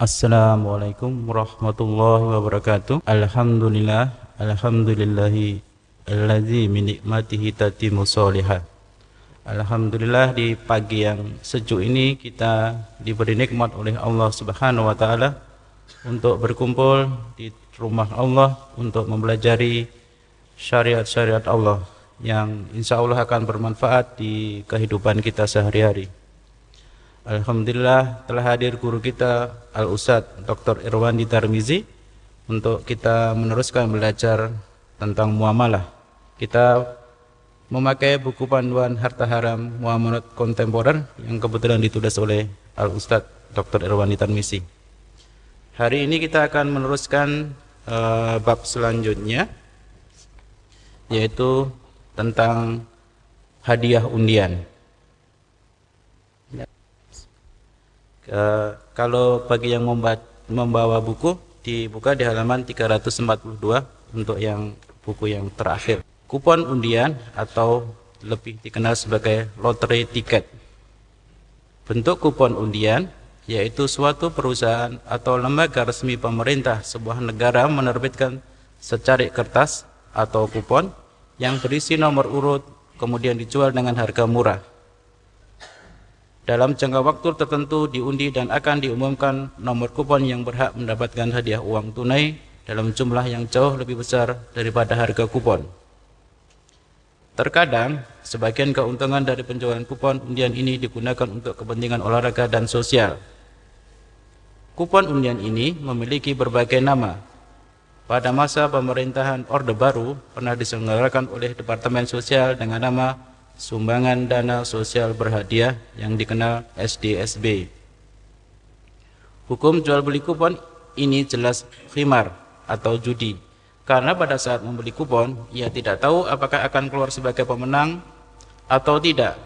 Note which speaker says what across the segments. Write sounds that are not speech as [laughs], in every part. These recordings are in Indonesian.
Speaker 1: Assalamualaikum warahmatullahi wabarakatuh. Alhamdulillah, alhamdulillahi allazi min nikmatihi tatimu sholihat. Alhamdulillah di pagi yang sejuk ini kita diberi nikmat oleh Allah Subhanahu wa taala untuk berkumpul di rumah Allah untuk mempelajari syariat-syariat Allah yang insya Allah akan bermanfaat di kehidupan kita sehari-hari. Alhamdulillah telah hadir guru kita Al Ustad Dr. Irwandi Tarmizi untuk kita meneruskan belajar tentang muamalah. Kita memakai buku panduan harta haram muamalah kontemporer yang kebetulan ditulis oleh Al Ustad Dr. Irwandi Tarmizi. Hari ini kita akan meneruskan uh, bab selanjutnya yaitu tentang hadiah undian. Uh, kalau bagi yang membawa buku dibuka di halaman 342 untuk yang buku yang terakhir. Kupon undian atau lebih dikenal sebagai lotre tiket. Bentuk kupon undian yaitu suatu perusahaan atau lembaga resmi pemerintah sebuah negara menerbitkan secarik kertas atau kupon yang berisi nomor urut kemudian dijual dengan harga murah dalam jangka waktu tertentu diundi dan akan diumumkan nomor kupon yang berhak mendapatkan hadiah uang tunai dalam jumlah yang jauh lebih besar daripada harga kupon. Terkadang, sebagian keuntungan dari penjualan kupon undian ini digunakan untuk kepentingan olahraga dan sosial. Kupon undian ini memiliki berbagai nama. Pada masa pemerintahan Orde Baru, pernah diselenggarakan oleh Departemen Sosial dengan nama sumbangan dana sosial berhadiah yang dikenal SDSB. Hukum jual beli kupon ini jelas khimar atau judi. Karena pada saat membeli kupon, ia tidak tahu apakah akan keluar sebagai pemenang atau tidak.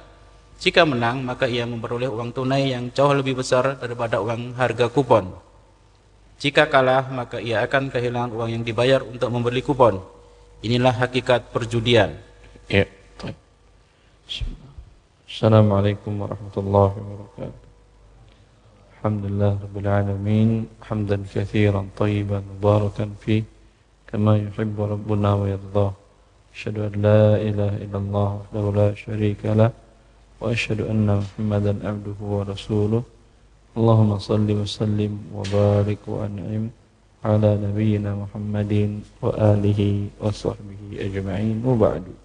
Speaker 1: Jika menang, maka ia memperoleh uang tunai yang jauh lebih besar daripada uang harga kupon. Jika kalah, maka ia akan kehilangan uang yang dibayar untuk membeli kupon. Inilah hakikat perjudian.
Speaker 2: Ya. السلام عليكم ورحمة الله وبركاته. الحمد لله رب العالمين حمدا كثيرا طيبا مباركا فيه كما يحب ربنا ويرضاه. أشهد أن لا إله إلا الله وحده لا شريك له وأشهد أن محمدا عبده ورسوله. اللهم صل وسلم وبارك وأنعم على نبينا محمد وآله وصحبه أجمعين. وبعد.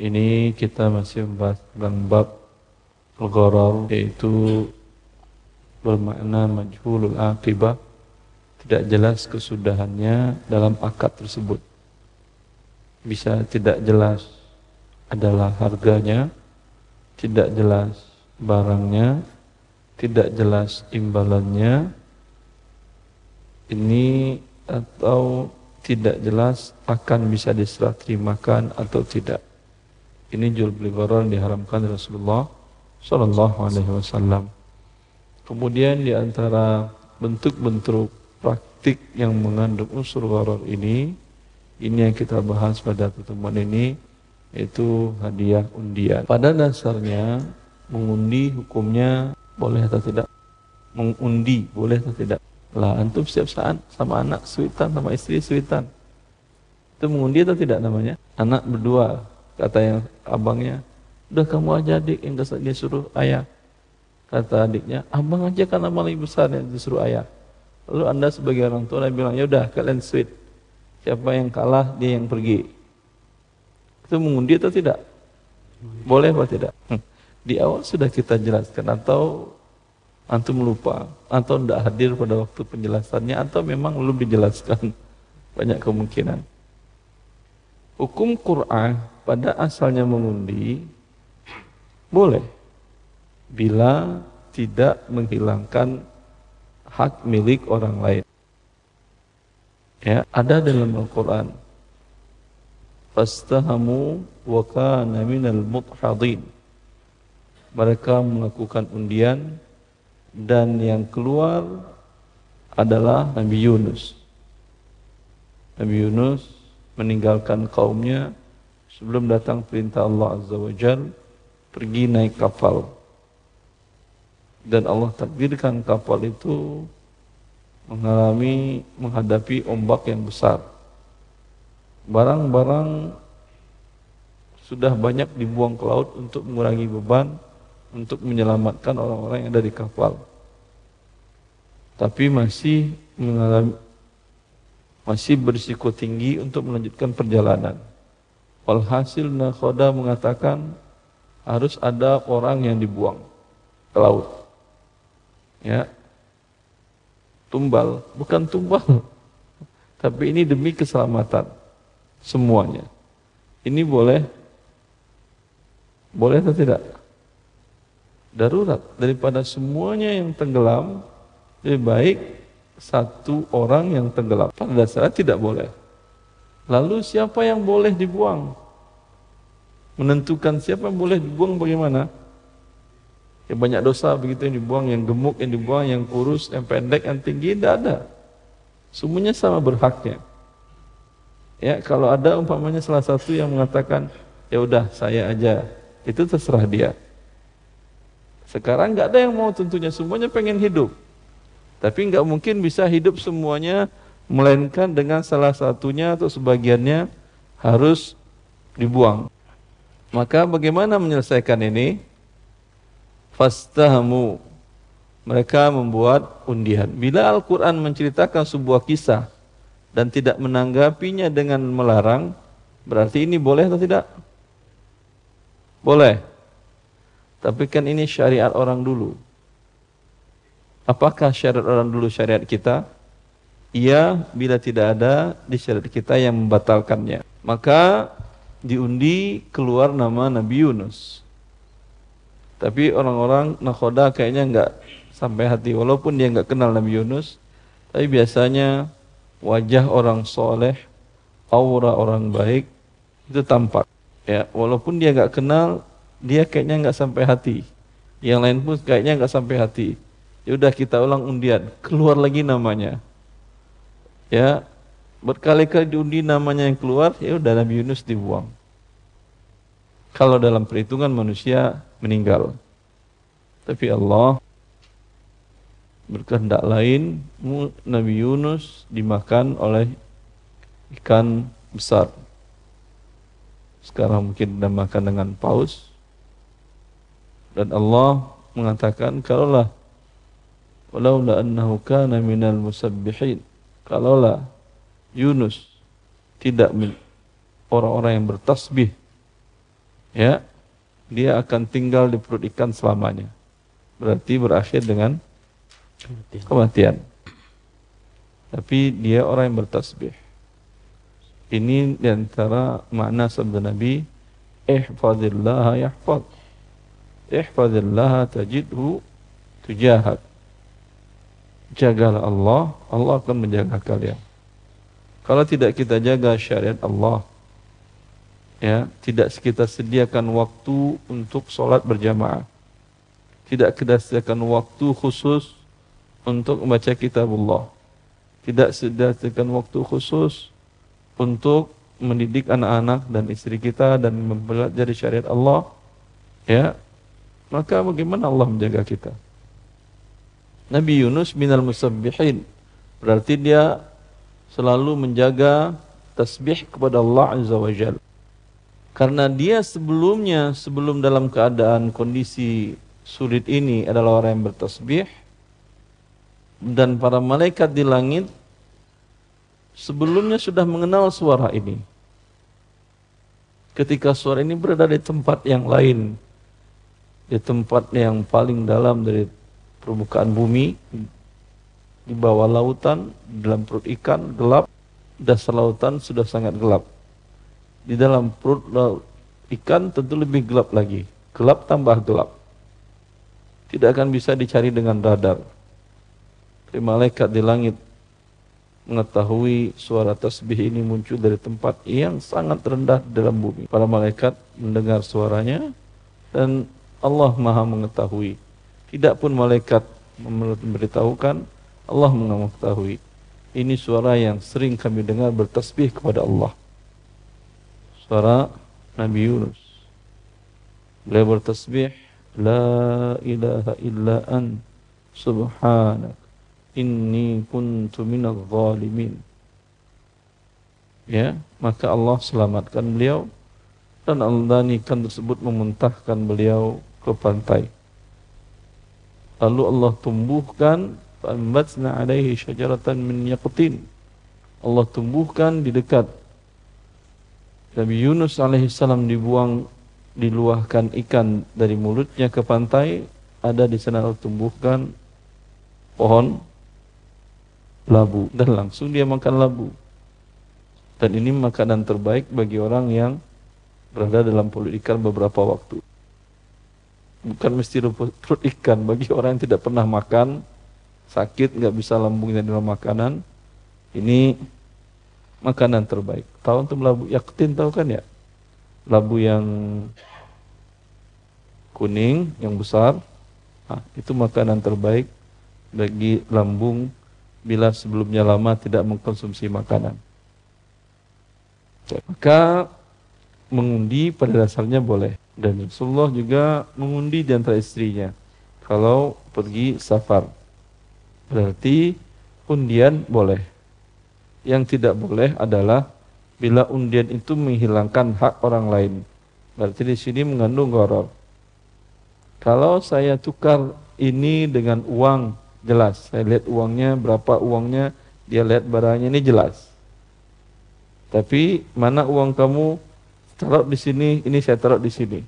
Speaker 2: Ini kita masih membahas tentang bab al yaitu bermakna majhulul akibah tidak jelas kesudahannya dalam akad tersebut. Bisa tidak jelas adalah harganya tidak jelas barangnya tidak jelas imbalannya. Ini atau tidak jelas akan bisa diserah terimakan atau tidak ini jual beli gharar diharamkan Rasulullah Sallallahu Alaihi Wasallam. Kemudian di antara bentuk-bentuk praktik yang mengandung unsur gharar ini, ini yang kita bahas pada pertemuan ini, yaitu hadiah undian. Pada dasarnya mengundi hukumnya boleh atau tidak? Mengundi boleh atau tidak? Lah antum setiap saat sama anak suitan sama istri suitan. Itu mengundi atau tidak namanya? Anak berdua Kata yang abangnya, udah kamu aja adik yang dia suruh ayah. Kata adiknya, abang aja amal lebih besar yang disuruh ayah. Lalu anda sebagai orang tua dia bilang, ya udah kalian sweet. Siapa yang kalah dia yang pergi. Itu mengundi atau tidak? Boleh atau tidak? Hmm. Di awal sudah kita jelaskan atau antum lupa atau tidak hadir pada waktu penjelasannya atau memang belum dijelaskan [laughs] banyak kemungkinan. Hukum Quran pada asalnya mengundi boleh bila tidak menghilangkan hak milik orang lain. Ya, ada dalam Al-Qur'an. Fastahamu wa kana minal mudhadin. Mereka melakukan undian dan yang keluar adalah Nabi Yunus. Nabi Yunus meninggalkan kaumnya sebelum datang perintah Allah Azza wa Jal pergi naik kapal dan Allah takdirkan kapal itu mengalami menghadapi ombak yang besar. Barang-barang sudah banyak dibuang ke laut untuk mengurangi beban untuk menyelamatkan orang-orang yang ada di kapal. Tapi masih mengalami masih berisiko tinggi untuk melanjutkan perjalanan. Walhasil nakhoda mengatakan harus ada orang yang dibuang ke laut. Ya, tumbal, bukan tumbal. [laughs] Tapi ini demi keselamatan semuanya. Ini boleh boleh atau tidak? Darurat daripada semuanya yang tenggelam lebih baik satu orang yang tenggelam. Pada dasarnya tidak boleh. Lalu siapa yang boleh dibuang? Menentukan siapa yang boleh dibuang bagaimana? Yang banyak dosa begitu yang dibuang, yang gemuk yang dibuang, yang kurus, yang pendek, yang tinggi, tidak ada. Semuanya sama berhaknya. Ya, kalau ada umpamanya salah satu yang mengatakan, ya udah saya aja, itu terserah dia. Sekarang nggak ada yang mau tentunya semuanya pengen hidup. Tapi nggak mungkin bisa hidup semuanya, melainkan dengan salah satunya atau sebagiannya harus dibuang. Maka bagaimana menyelesaikan ini? fastahamu mereka membuat undian. Bila Al-Quran menceritakan sebuah kisah dan tidak menanggapinya dengan melarang, berarti ini boleh atau tidak? Boleh. Tapi kan ini syariat orang dulu. Apakah syariat orang dulu syariat kita? Iya, bila tidak ada di syariat kita yang membatalkannya. Maka diundi keluar nama Nabi Yunus. Tapi orang-orang nakhoda kayaknya nggak sampai hati. Walaupun dia nggak kenal Nabi Yunus, tapi biasanya wajah orang soleh, aura orang baik itu tampak. Ya, walaupun dia nggak kenal, dia kayaknya nggak sampai hati. Yang lain pun kayaknya nggak sampai hati. Ya udah kita ulang undian, keluar lagi namanya. Ya, berkali-kali diundi namanya yang keluar, ya udah Nabi Yunus dibuang. Kalau dalam perhitungan manusia meninggal. Tapi Allah berkehendak lain Nabi Yunus dimakan oleh ikan besar. Sekarang mungkin dinamakan dengan paus. Dan Allah mengatakan kalaulah walaula annahu kana minal musabbihin kalaulah Yunus tidak orang-orang yang bertasbih ya dia akan tinggal di perut ikan selamanya. Berarti berakhir dengan kematian. kematian. Tapi dia orang yang bertasbih. Ini di antara makna sabda Nabi, ihfadillah yahfad. Ihfadillah tajidhu tujahak. Jagalah Allah, Allah akan menjaga kalian. Kalau tidak kita jaga syariat Allah, ya tidak kita sediakan waktu untuk sholat berjamaah. Tidak kita sediakan waktu khusus untuk membaca kitabullah. Tidak sediakan waktu khusus untuk mendidik anak-anak dan istri kita dan mempelajari syariat Allah ya maka bagaimana Allah menjaga kita Nabi Yunus minal musabbihin berarti dia selalu menjaga tasbih kepada Allah Azza wa Jalla karena dia sebelumnya, sebelum dalam keadaan kondisi sulit ini adalah orang yang bertasbih. Dan para malaikat di langit sebelumnya sudah mengenal suara ini. Ketika suara ini berada di tempat yang lain, di tempat yang paling dalam dari permukaan bumi, di bawah lautan, dalam perut ikan, gelap, dasar lautan sudah sangat gelap di dalam perut ikan tentu lebih gelap lagi. Gelap tambah gelap. Tidak akan bisa dicari dengan radar. Tapi malaikat di langit mengetahui suara tasbih ini muncul dari tempat yang sangat rendah dalam bumi. Para malaikat mendengar suaranya dan Allah maha mengetahui. Tidak pun malaikat memberitahukan, Allah mengetahui. Ini suara yang sering kami dengar bertasbih kepada Allah suara Nabi Yunus. Beliau bertasbih La ilaha illa an subhanak inni kuntu minal zalimin. Ya, maka Allah selamatkan beliau dan Allah ikan tersebut memuntahkan beliau ke pantai. Lalu Allah tumbuhkan Fa'ambatna alaihi syajaratan min yaqtin. Allah tumbuhkan di dekat. Nabi Yunus alaihissalam dibuang diluahkan ikan dari mulutnya ke pantai. Ada di sana Allah tumbuhkan pohon labu dan langsung dia makan labu. Dan ini makanan terbaik bagi orang yang berada dalam perut ikan beberapa waktu bukan mesti perut ikan. Bagi orang yang tidak pernah makan sakit nggak bisa lambungnya dalam makanan ini makanan terbaik. Tahu untuk labu yaktin tahu kan ya? Labu yang kuning yang besar nah, itu makanan terbaik bagi lambung bila sebelumnya lama tidak mengkonsumsi makanan. Maka mengundi pada dasarnya boleh dan Rasulullah juga mengundi di antara istrinya kalau pergi safar Berarti undian boleh. Yang tidak boleh adalah bila undian itu menghilangkan hak orang lain. Berarti di sini mengandung goror. Kalau saya tukar ini dengan uang, jelas. Saya lihat uangnya, berapa uangnya, dia lihat barangnya ini jelas. Tapi mana uang kamu taruh di sini, ini saya taruh di sini.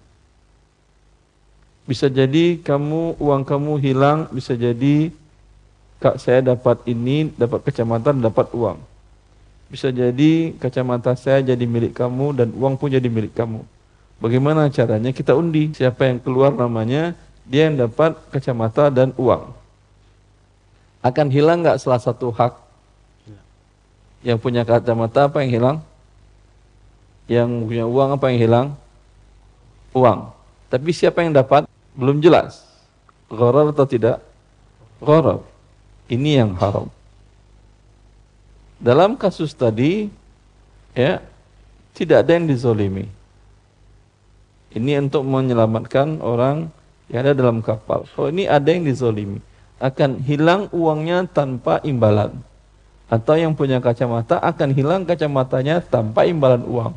Speaker 2: Bisa jadi kamu uang kamu hilang, bisa jadi kak saya dapat ini, dapat kacamata, dapat uang. Bisa jadi kacamata saya jadi milik kamu dan uang pun jadi milik kamu. Bagaimana caranya? Kita undi. Siapa yang keluar namanya, dia yang dapat kacamata dan uang. Akan hilang nggak salah satu hak? Yang punya kacamata apa yang hilang? Yang punya uang apa yang hilang? Uang. Tapi siapa yang dapat? Belum jelas. Gharar atau tidak? Gharar. Ini yang haram. Dalam kasus tadi, ya, tidak ada yang dizolimi. Ini untuk menyelamatkan orang yang ada dalam kapal. Kalau ini ada yang dizolimi, akan hilang uangnya tanpa imbalan. Atau yang punya kacamata akan hilang kacamatanya tanpa imbalan uang.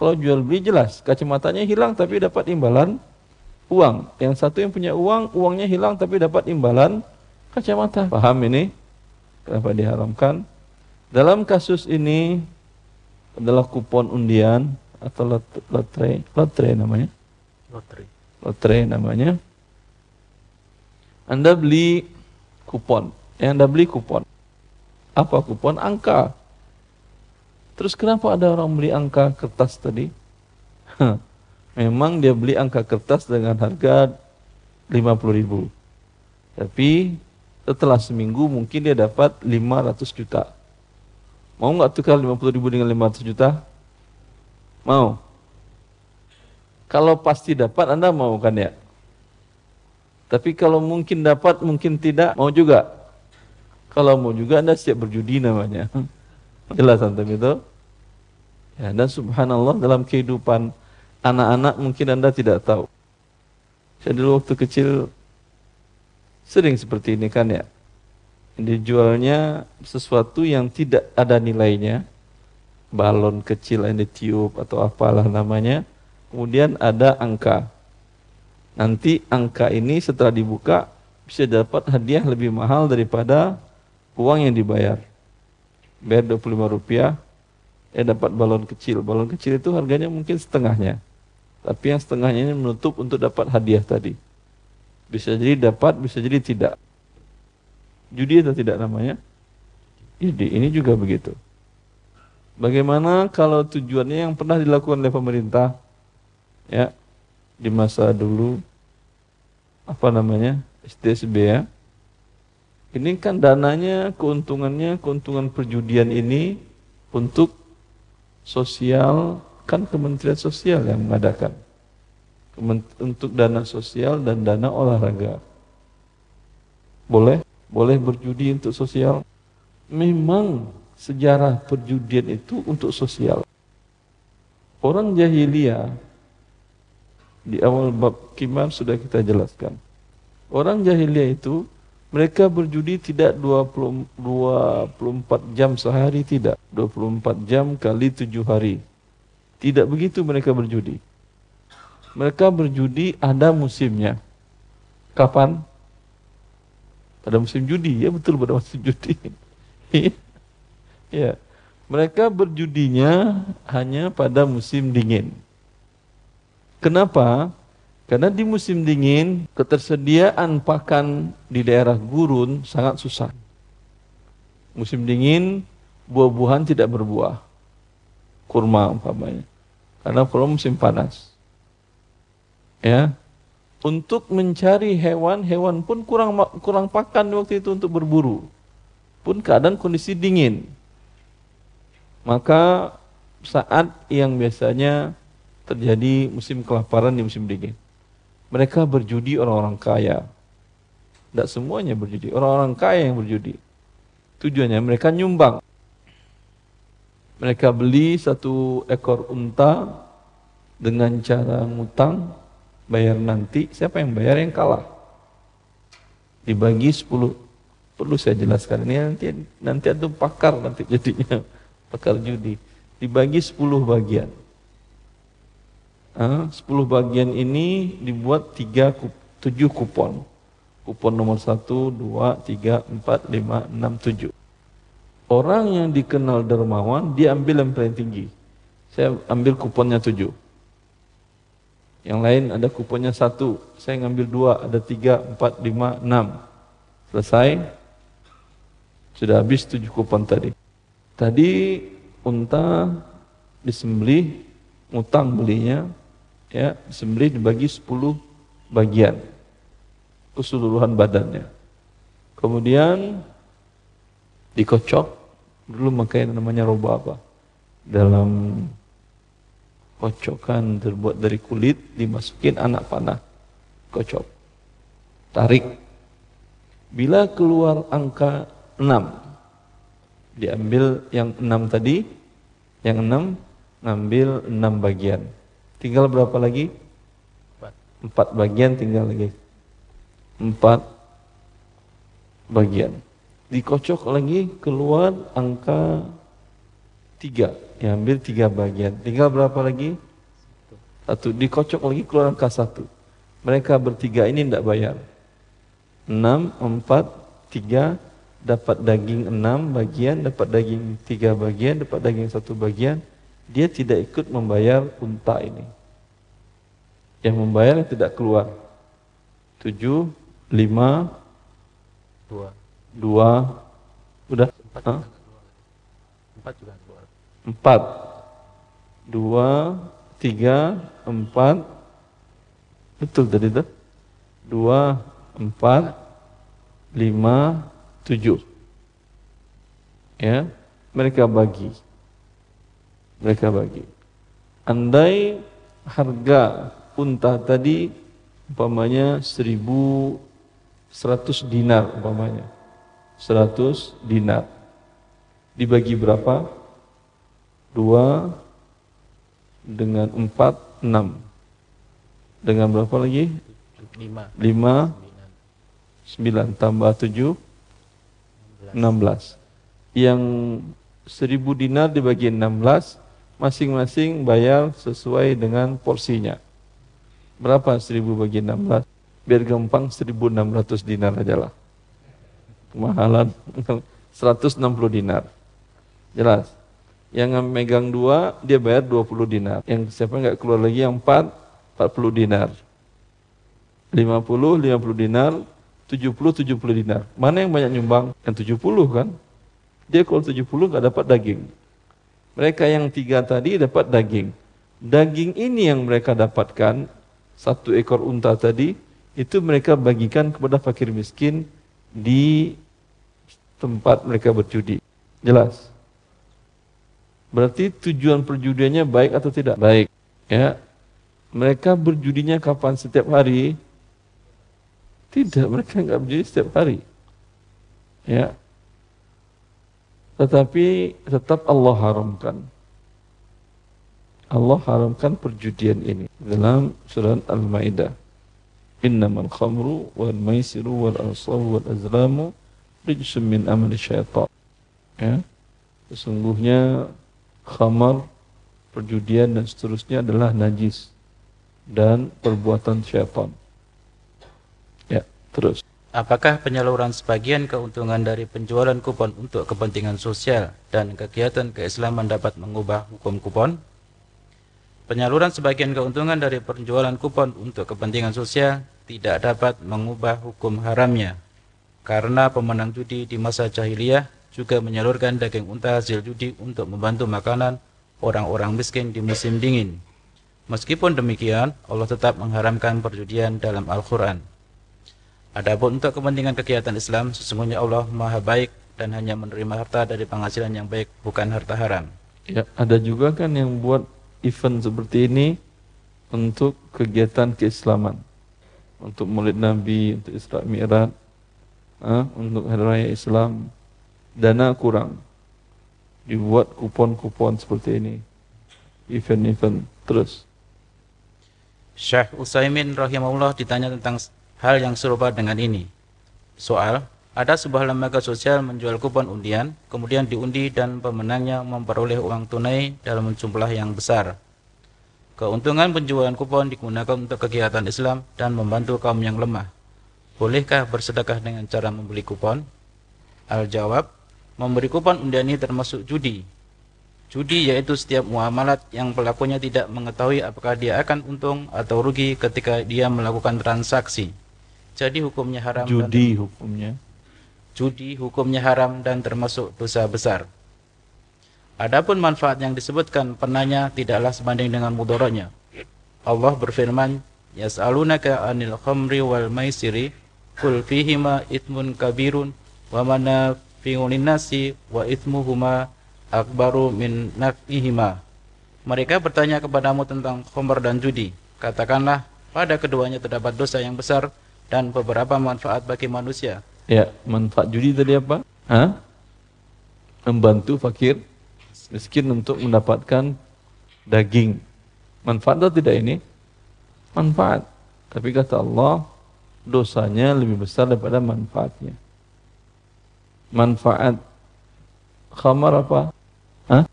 Speaker 2: Kalau jual beli jelas, kacamatanya hilang tapi dapat imbalan uang. Yang satu yang punya uang, uangnya hilang tapi dapat imbalan kacamata. Paham ini? Kenapa diharamkan? Dalam kasus ini adalah kupon undian atau lotre, lotre namanya. Lotre. Lotre namanya. Anda beli kupon. Yang Anda beli kupon. Apa kupon? Angka. Terus kenapa ada orang beli angka kertas tadi? Memang dia beli angka kertas dengan harga 50 ribu. Tapi setelah seminggu mungkin dia dapat 500 juta. Mau nggak tukar 50 ribu dengan 500 juta? Mau. Kalau pasti dapat Anda mau kan ya? Tapi kalau mungkin dapat, mungkin tidak, mau juga. Kalau mau juga Anda siap berjudi namanya. Jelas antum itu? Ya, dan subhanallah dalam kehidupan anak-anak mungkin Anda tidak tahu. Saya dulu waktu kecil Sering seperti ini kan ya. Dijualnya sesuatu yang tidak ada nilainya. Balon kecil yang ditiup atau apalah namanya. Kemudian ada angka. Nanti angka ini setelah dibuka bisa dapat hadiah lebih mahal daripada uang yang dibayar. Bayar 25 rupiah, ya dapat balon kecil. Balon kecil itu harganya mungkin setengahnya. Tapi yang setengahnya ini menutup untuk dapat hadiah tadi. Bisa jadi dapat, bisa jadi tidak. Judi atau tidak namanya? Judi, ini juga begitu. Bagaimana kalau tujuannya yang pernah dilakukan oleh pemerintah ya di masa dulu apa namanya STSB ya ini kan dananya keuntungannya keuntungan perjudian ini untuk sosial kan Kementerian Sosial yang mengadakan untuk dana sosial dan dana olahraga. Boleh? Boleh berjudi untuk sosial? Memang sejarah perjudian itu untuk sosial. Orang jahiliyah Di awal bab kimar sudah kita jelaskan. Orang jahiliyah itu mereka berjudi tidak 20, 24 jam sehari, tidak. 24 jam kali 7 hari. Tidak begitu mereka berjudi. Mereka berjudi ada musimnya. Kapan? Pada musim judi, ya betul pada musim [laughs] judi. ya. Mereka berjudinya hanya pada musim dingin. Kenapa? Karena di musim dingin ketersediaan pakan di daerah gurun sangat susah. Musim dingin buah-buahan tidak berbuah. Kurma umpamanya. Karena kalau musim panas. Ya. Untuk mencari hewan, hewan pun kurang kurang pakan waktu itu untuk berburu. Pun keadaan kondisi dingin. Maka saat yang biasanya terjadi musim kelaparan di musim dingin. Mereka berjudi orang-orang kaya. Tidak semuanya berjudi, orang-orang kaya yang berjudi. Tujuannya mereka nyumbang. Mereka beli satu ekor unta dengan cara ngutang, bayar nanti. Siapa yang bayar yang kalah. Dibagi 10. Perlu saya jelaskan ini nanti nanti ada pakar nanti jadinya pakar judi dibagi 10 bagian. Ah, 10 bagian ini dibuat 3 7 kupon. Kupon nomor 1, 2, 3, 4, 5, 6, 7. Orang yang dikenal dermawan, dia ambil yang paling tinggi. Saya ambil kuponnya 7. Yang lain ada kuponnya 1. Saya ngambil 2, ada 3, 4, 5, 6. Selesai. Sudah habis 7 kupon tadi. Tadi unta disembelih, utang belinya, ya disembelih dibagi 10 bagian keseluruhan badannya. Kemudian dikocok, dulu makanya namanya roba apa? Dalam kocokan terbuat dari kulit dimasukin anak panah, kocok, tarik. Bila keluar angka 6, diambil yang enam tadi, yang enam ngambil enam bagian. Tinggal berapa lagi? Empat. Empat bagian tinggal lagi. Empat bagian. Dikocok lagi keluar angka tiga. Diambil tiga bagian. Tinggal berapa lagi? Satu. Dikocok lagi keluar angka satu. Mereka bertiga ini tidak bayar. Enam, empat, tiga, dapat daging enam bagian, dapat daging tiga bagian, dapat daging satu bagian, dia tidak ikut membayar unta ini. Yang membayar yang tidak keluar. Tujuh, lima, dua, dua, udah, empat, huh? empat juga keluar. Empat, dua, tiga, empat, betul tadi itu? Dua, empat, lima, tujuh. Ya, mereka bagi. Mereka bagi. Andai harga unta tadi umpamanya seribu seratus dinar umpamanya. Seratus dinar. Dibagi berapa? Dua dengan empat, enam. Dengan berapa lagi? Lima. Lima, sembilan tambah tujuh, 16. Yang 1000 dinar dibagi 16, masing-masing bayar sesuai dengan porsinya. Berapa 1000 bagi 16? Biar gampang 1600 dinar aja lah. Kemahalan [laughs] 160 dinar. Jelas. Yang megang dua, dia bayar 20 dinar. Yang siapa nggak keluar lagi yang 4, 40 dinar. 50, 50 dinar, 70 70 dinar. Mana yang banyak nyumbang? Yang 70 kan? Dia kalau 70 nggak dapat daging. Mereka yang tiga tadi dapat daging. Daging ini yang mereka dapatkan satu ekor unta tadi itu mereka bagikan kepada fakir miskin di tempat mereka berjudi. Jelas? Berarti tujuan perjudiannya baik atau tidak? Baik. Ya. Mereka berjudinya kapan? Setiap hari? Tidak, mereka nggak berdiri setiap hari. Ya. Tetapi tetap Allah haramkan. Allah haramkan perjudian ini dalam surat Al-Maidah. Innamal khamru wal maisiru wal ansabu wal azlamu rijsum min amali syaitan. Ya. Sesungguhnya khamar, perjudian dan seterusnya adalah najis dan perbuatan syaitan. Ya, terus.
Speaker 1: Apakah penyaluran sebagian keuntungan dari penjualan kupon untuk kepentingan sosial dan kegiatan keislaman dapat mengubah hukum kupon? Penyaluran sebagian keuntungan dari penjualan kupon untuk kepentingan sosial tidak dapat mengubah hukum haramnya. Karena pemenang judi di masa jahiliyah juga menyalurkan daging unta hasil judi untuk membantu makanan orang-orang miskin di musim dingin. Meskipun demikian, Allah tetap mengharamkan perjudian dalam Al-Quran. Adapun untuk kepentingan kegiatan Islam, sesungguhnya Allah Maha Baik dan hanya menerima harta dari penghasilan yang baik, bukan harta haram.
Speaker 2: Ya, ada juga kan yang buat event seperti ini untuk kegiatan keislaman. Untuk Maulid Nabi, untuk Isra Mi'raj, eh, untuk Hari Raya Islam, dana kurang. Dibuat kupon-kupon seperti ini. Event-event terus.
Speaker 1: Syekh Utsaimin rahimahullah ditanya tentang hal yang serupa dengan ini. Soal, ada sebuah lembaga sosial menjual kupon undian, kemudian diundi dan pemenangnya memperoleh uang tunai dalam jumlah yang besar. Keuntungan penjualan kupon digunakan untuk kegiatan Islam dan membantu kaum yang lemah. Bolehkah bersedekah dengan cara membeli kupon? Al-jawab, memberi kupon undian ini termasuk judi. Judi yaitu setiap muamalat yang pelakunya tidak mengetahui apakah dia akan untung atau rugi ketika dia melakukan transaksi. Jadi hukumnya haram.
Speaker 2: Judi dan, hukumnya.
Speaker 1: Judi hukumnya haram dan termasuk dosa besar. Adapun manfaat yang disebutkan penanya tidaklah sebanding dengan mudaratnya. Allah berfirman, Yas'alunaka 'anil khamri wal maisiri qul fihima ithmun kabirun wa manafi'un nasi wa ithmuhuma akbaru min naf'ihima. Mereka bertanya kepadamu tentang khamr dan judi. Katakanlah, pada keduanya terdapat dosa yang besar dan beberapa manfaat bagi manusia.
Speaker 2: Ya, manfaat judi tadi apa? Hah? Membantu fakir miskin untuk mendapatkan daging. Manfaat atau tidak ini? Manfaat. Tapi kata Allah, dosanya lebih besar daripada manfaatnya. Manfaat khamar apa? Hah?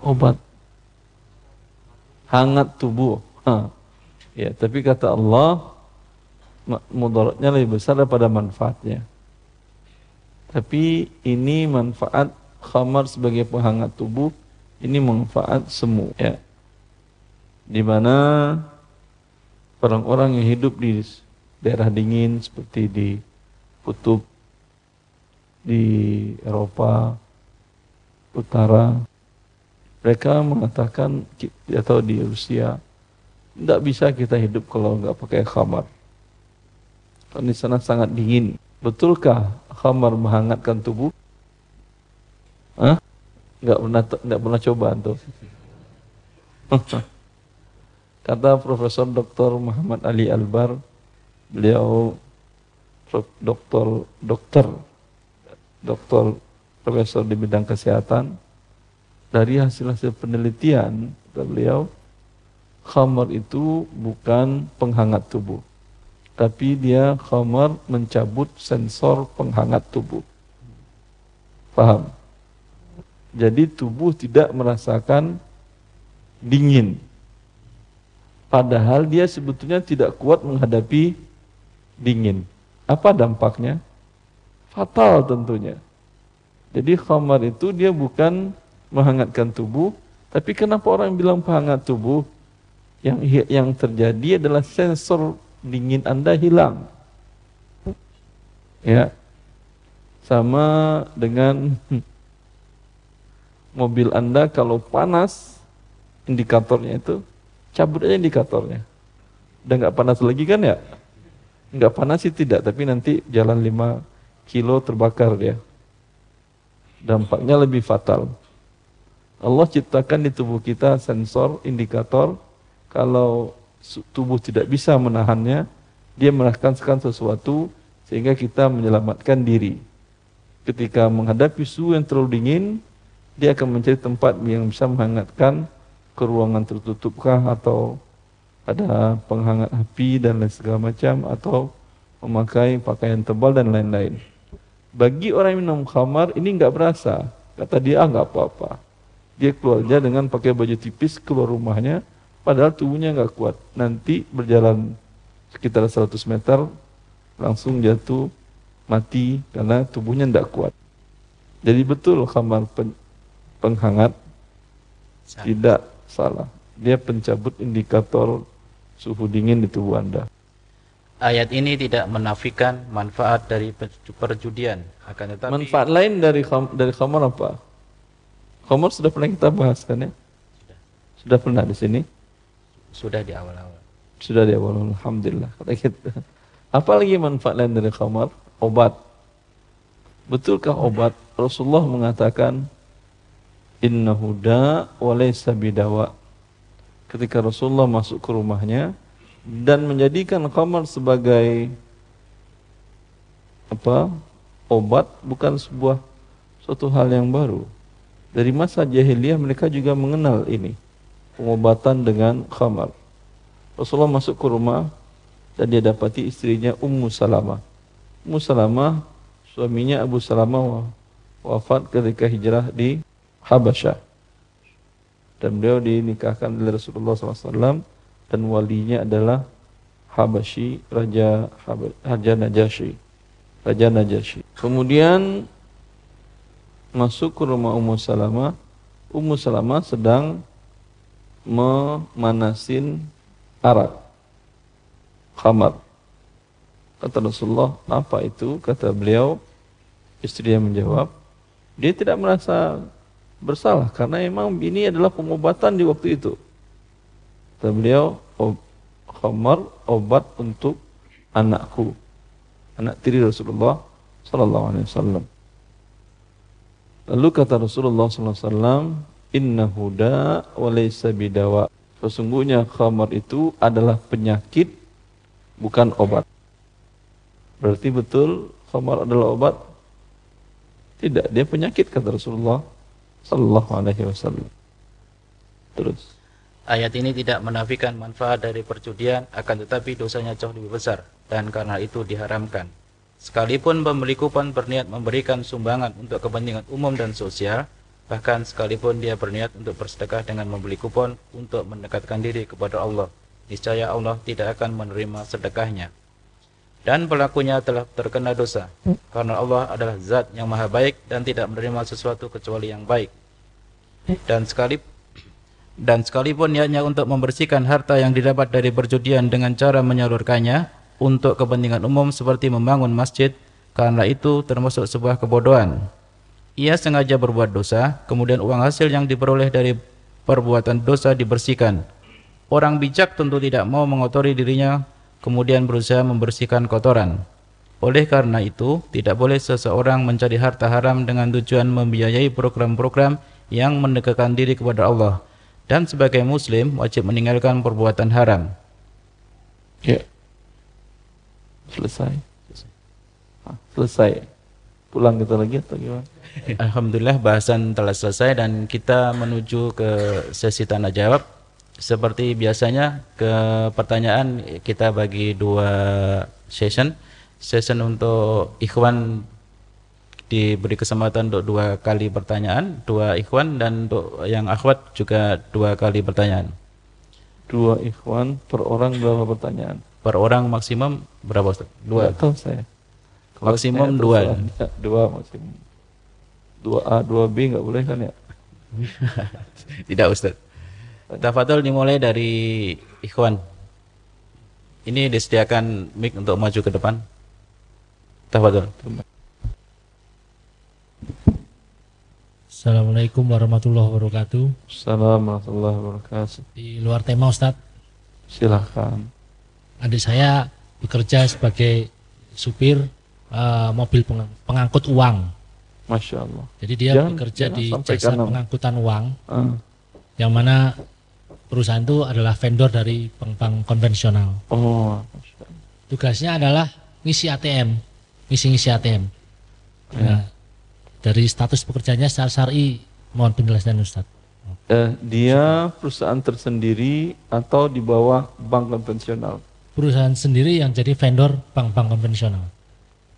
Speaker 2: Obat. Hangat tubuh. Ha. Ya, tapi kata Allah, mudaratnya lebih besar daripada manfaatnya. Tapi ini manfaat khamar sebagai penghangat tubuh, ini manfaat semu ya. Di mana orang-orang yang hidup di daerah dingin seperti di kutub di Eropa Utara mereka mengatakan atau di Rusia tidak bisa kita hidup kalau nggak pakai khamar di sana sangat dingin. Betulkah khamar menghangatkan tubuh? Hah? Enggak pernah enggak pernah coba tuh. [laughs] Kata Profesor Dr. Muhammad Ali Albar, beliau dokter dokter dokter profesor di bidang kesehatan dari hasil-hasil penelitian kata beliau khamar itu bukan penghangat tubuh tapi dia khamar mencabut sensor penghangat tubuh. Paham? Jadi tubuh tidak merasakan dingin. Padahal dia sebetulnya tidak kuat menghadapi dingin. Apa dampaknya? Fatal tentunya. Jadi khamar itu dia bukan menghangatkan tubuh, tapi kenapa orang bilang penghangat tubuh? Yang yang terjadi adalah sensor dingin Anda hilang. Ya. Sama dengan [laughs] mobil Anda kalau panas indikatornya itu cabut aja indikatornya. Udah nggak panas lagi kan ya? Nggak panas sih tidak, tapi nanti jalan 5 kilo terbakar dia. Dampaknya lebih fatal. Allah ciptakan di tubuh kita sensor, indikator, kalau tubuh tidak bisa menahannya, dia merasakan sesuatu sehingga kita menyelamatkan diri. Ketika menghadapi suhu yang terlalu dingin, dia akan mencari tempat yang bisa menghangatkan ke ruangan tertutupkah atau ada penghangat api dan lain segala macam atau memakai pakaian tebal dan lain-lain. Bagi orang yang minum khamar ini nggak berasa. Kata dia ah nggak apa-apa. Dia keluar aja dengan pakai baju tipis keluar rumahnya, padahal tubuhnya nggak kuat. Nanti berjalan sekitar 100 meter langsung jatuh mati karena tubuhnya tidak kuat. Jadi betul khamar pen, penghangat salah. tidak salah. Dia pencabut indikator suhu dingin di tubuh Anda.
Speaker 1: Ayat ini tidak menafikan manfaat dari perjudian, akan tetapi
Speaker 2: manfaat lain dari kham, dari khamar apa? Khamar sudah pernah kita bahas kan ya? Sudah. Sudah pernah di sini?
Speaker 1: Sudah di awal-awal.
Speaker 2: Sudah di awal, alhamdulillah. Kata kita. Apa lagi manfaat lain dari khamar? Obat. Betulkah obat? Rasulullah mengatakan innahu da wa bidawa. Ketika Rasulullah masuk ke rumahnya, dan menjadikan khamar sebagai apa obat bukan sebuah suatu hal yang baru. Dari masa jahiliyah mereka juga mengenal ini pengobatan dengan khamar. Rasulullah masuk ke rumah dan dia dapati istrinya Ummu Salamah. Ummu Salamah suaminya Abu Salamah wafat ketika hijrah di Habasyah. Dan beliau dinikahkan oleh Rasulullah SAW dan walinya adalah Habasyi Raja Raja Najasyi Raja Najasyi kemudian masuk ke rumah Ummu Salamah Ummu Salamah sedang memanasin arak khamar kata Rasulullah apa itu kata beliau istrinya menjawab dia tidak merasa bersalah karena memang ini adalah pengobatan di waktu itu Kata beliau, khamar obat untuk anakku. Anak tiri Rasulullah sallallahu alaihi wasallam. Lalu kata Rasulullah sallallahu alaihi wasallam, "Inna huda wa laysa bidawa." Sesungguhnya khamar itu adalah penyakit bukan obat. Berarti betul khamar adalah obat? Tidak, dia penyakit kata Rasulullah sallallahu alaihi wasallam. Terus
Speaker 1: Ayat ini tidak menafikan manfaat dari perjudian, akan tetapi dosanya jauh lebih besar, dan karena itu diharamkan. Sekalipun pembeli kupon berniat memberikan sumbangan untuk kepentingan umum dan sosial, bahkan sekalipun dia berniat untuk bersedekah dengan membeli kupon untuk mendekatkan diri kepada Allah, niscaya Allah tidak akan menerima sedekahnya. Dan pelakunya telah terkena dosa, karena Allah adalah zat yang maha baik dan tidak menerima sesuatu kecuali yang baik. Dan sekalipun dan sekalipun niatnya untuk membersihkan harta yang didapat dari perjudian dengan cara menyalurkannya untuk kepentingan umum seperti membangun masjid, karena itu termasuk sebuah kebodohan. Ia sengaja berbuat dosa, kemudian uang hasil yang diperoleh dari perbuatan dosa dibersihkan. Orang bijak tentu tidak mau mengotori dirinya, kemudian berusaha membersihkan kotoran. Oleh karena itu, tidak boleh seseorang mencari harta haram dengan tujuan membiayai program-program yang mendekatkan diri kepada Allah dan sebagai muslim wajib meninggalkan perbuatan haram.
Speaker 2: Ya. Selesai. Selesai. Pulang kita lagi atau gimana?
Speaker 1: Alhamdulillah bahasan telah selesai dan kita menuju ke sesi tanya jawab. Seperti biasanya ke pertanyaan kita bagi dua session. Session untuk ikhwan diberi kesempatan untuk dua kali pertanyaan, dua ikhwan dan untuk yang akhwat juga dua kali pertanyaan.
Speaker 2: Dua ikhwan per orang berapa pertanyaan?
Speaker 1: Per orang maksimum berapa Ustaz? Dua.
Speaker 2: Tahu saya.
Speaker 1: Kalau maksimum saya dua.
Speaker 2: Dua maksimum. Dua A, dua B nggak boleh kan ya? [laughs]
Speaker 1: Tidak Ustaz. Tafadhol dimulai dari ikhwan. Ini disediakan mic untuk maju ke depan. Tafadhol.
Speaker 3: Assalamualaikum warahmatullahi wabarakatuh.
Speaker 2: Assalamualaikum warahmatullahi wabarakatuh.
Speaker 3: Di luar tema Ustadz.
Speaker 2: Silahkan.
Speaker 3: Adik saya bekerja sebagai supir uh, mobil pengangkut uang.
Speaker 2: Masya Allah.
Speaker 3: Jadi dia jangan, bekerja jangan di jasa pengangkutan uang, uh. yang mana perusahaan itu adalah vendor dari bank-bank konvensional.
Speaker 2: Oh.
Speaker 3: Tugasnya adalah ngisi ATM, ngisi-ngisi ATM. Ya. Nah, dari status pekerjaannya secara syari mohon penjelasan Ustaz.
Speaker 2: Eh, dia perusahaan tersendiri atau di bawah bank konvensional?
Speaker 3: Perusahaan sendiri yang jadi vendor bank-bank konvensional.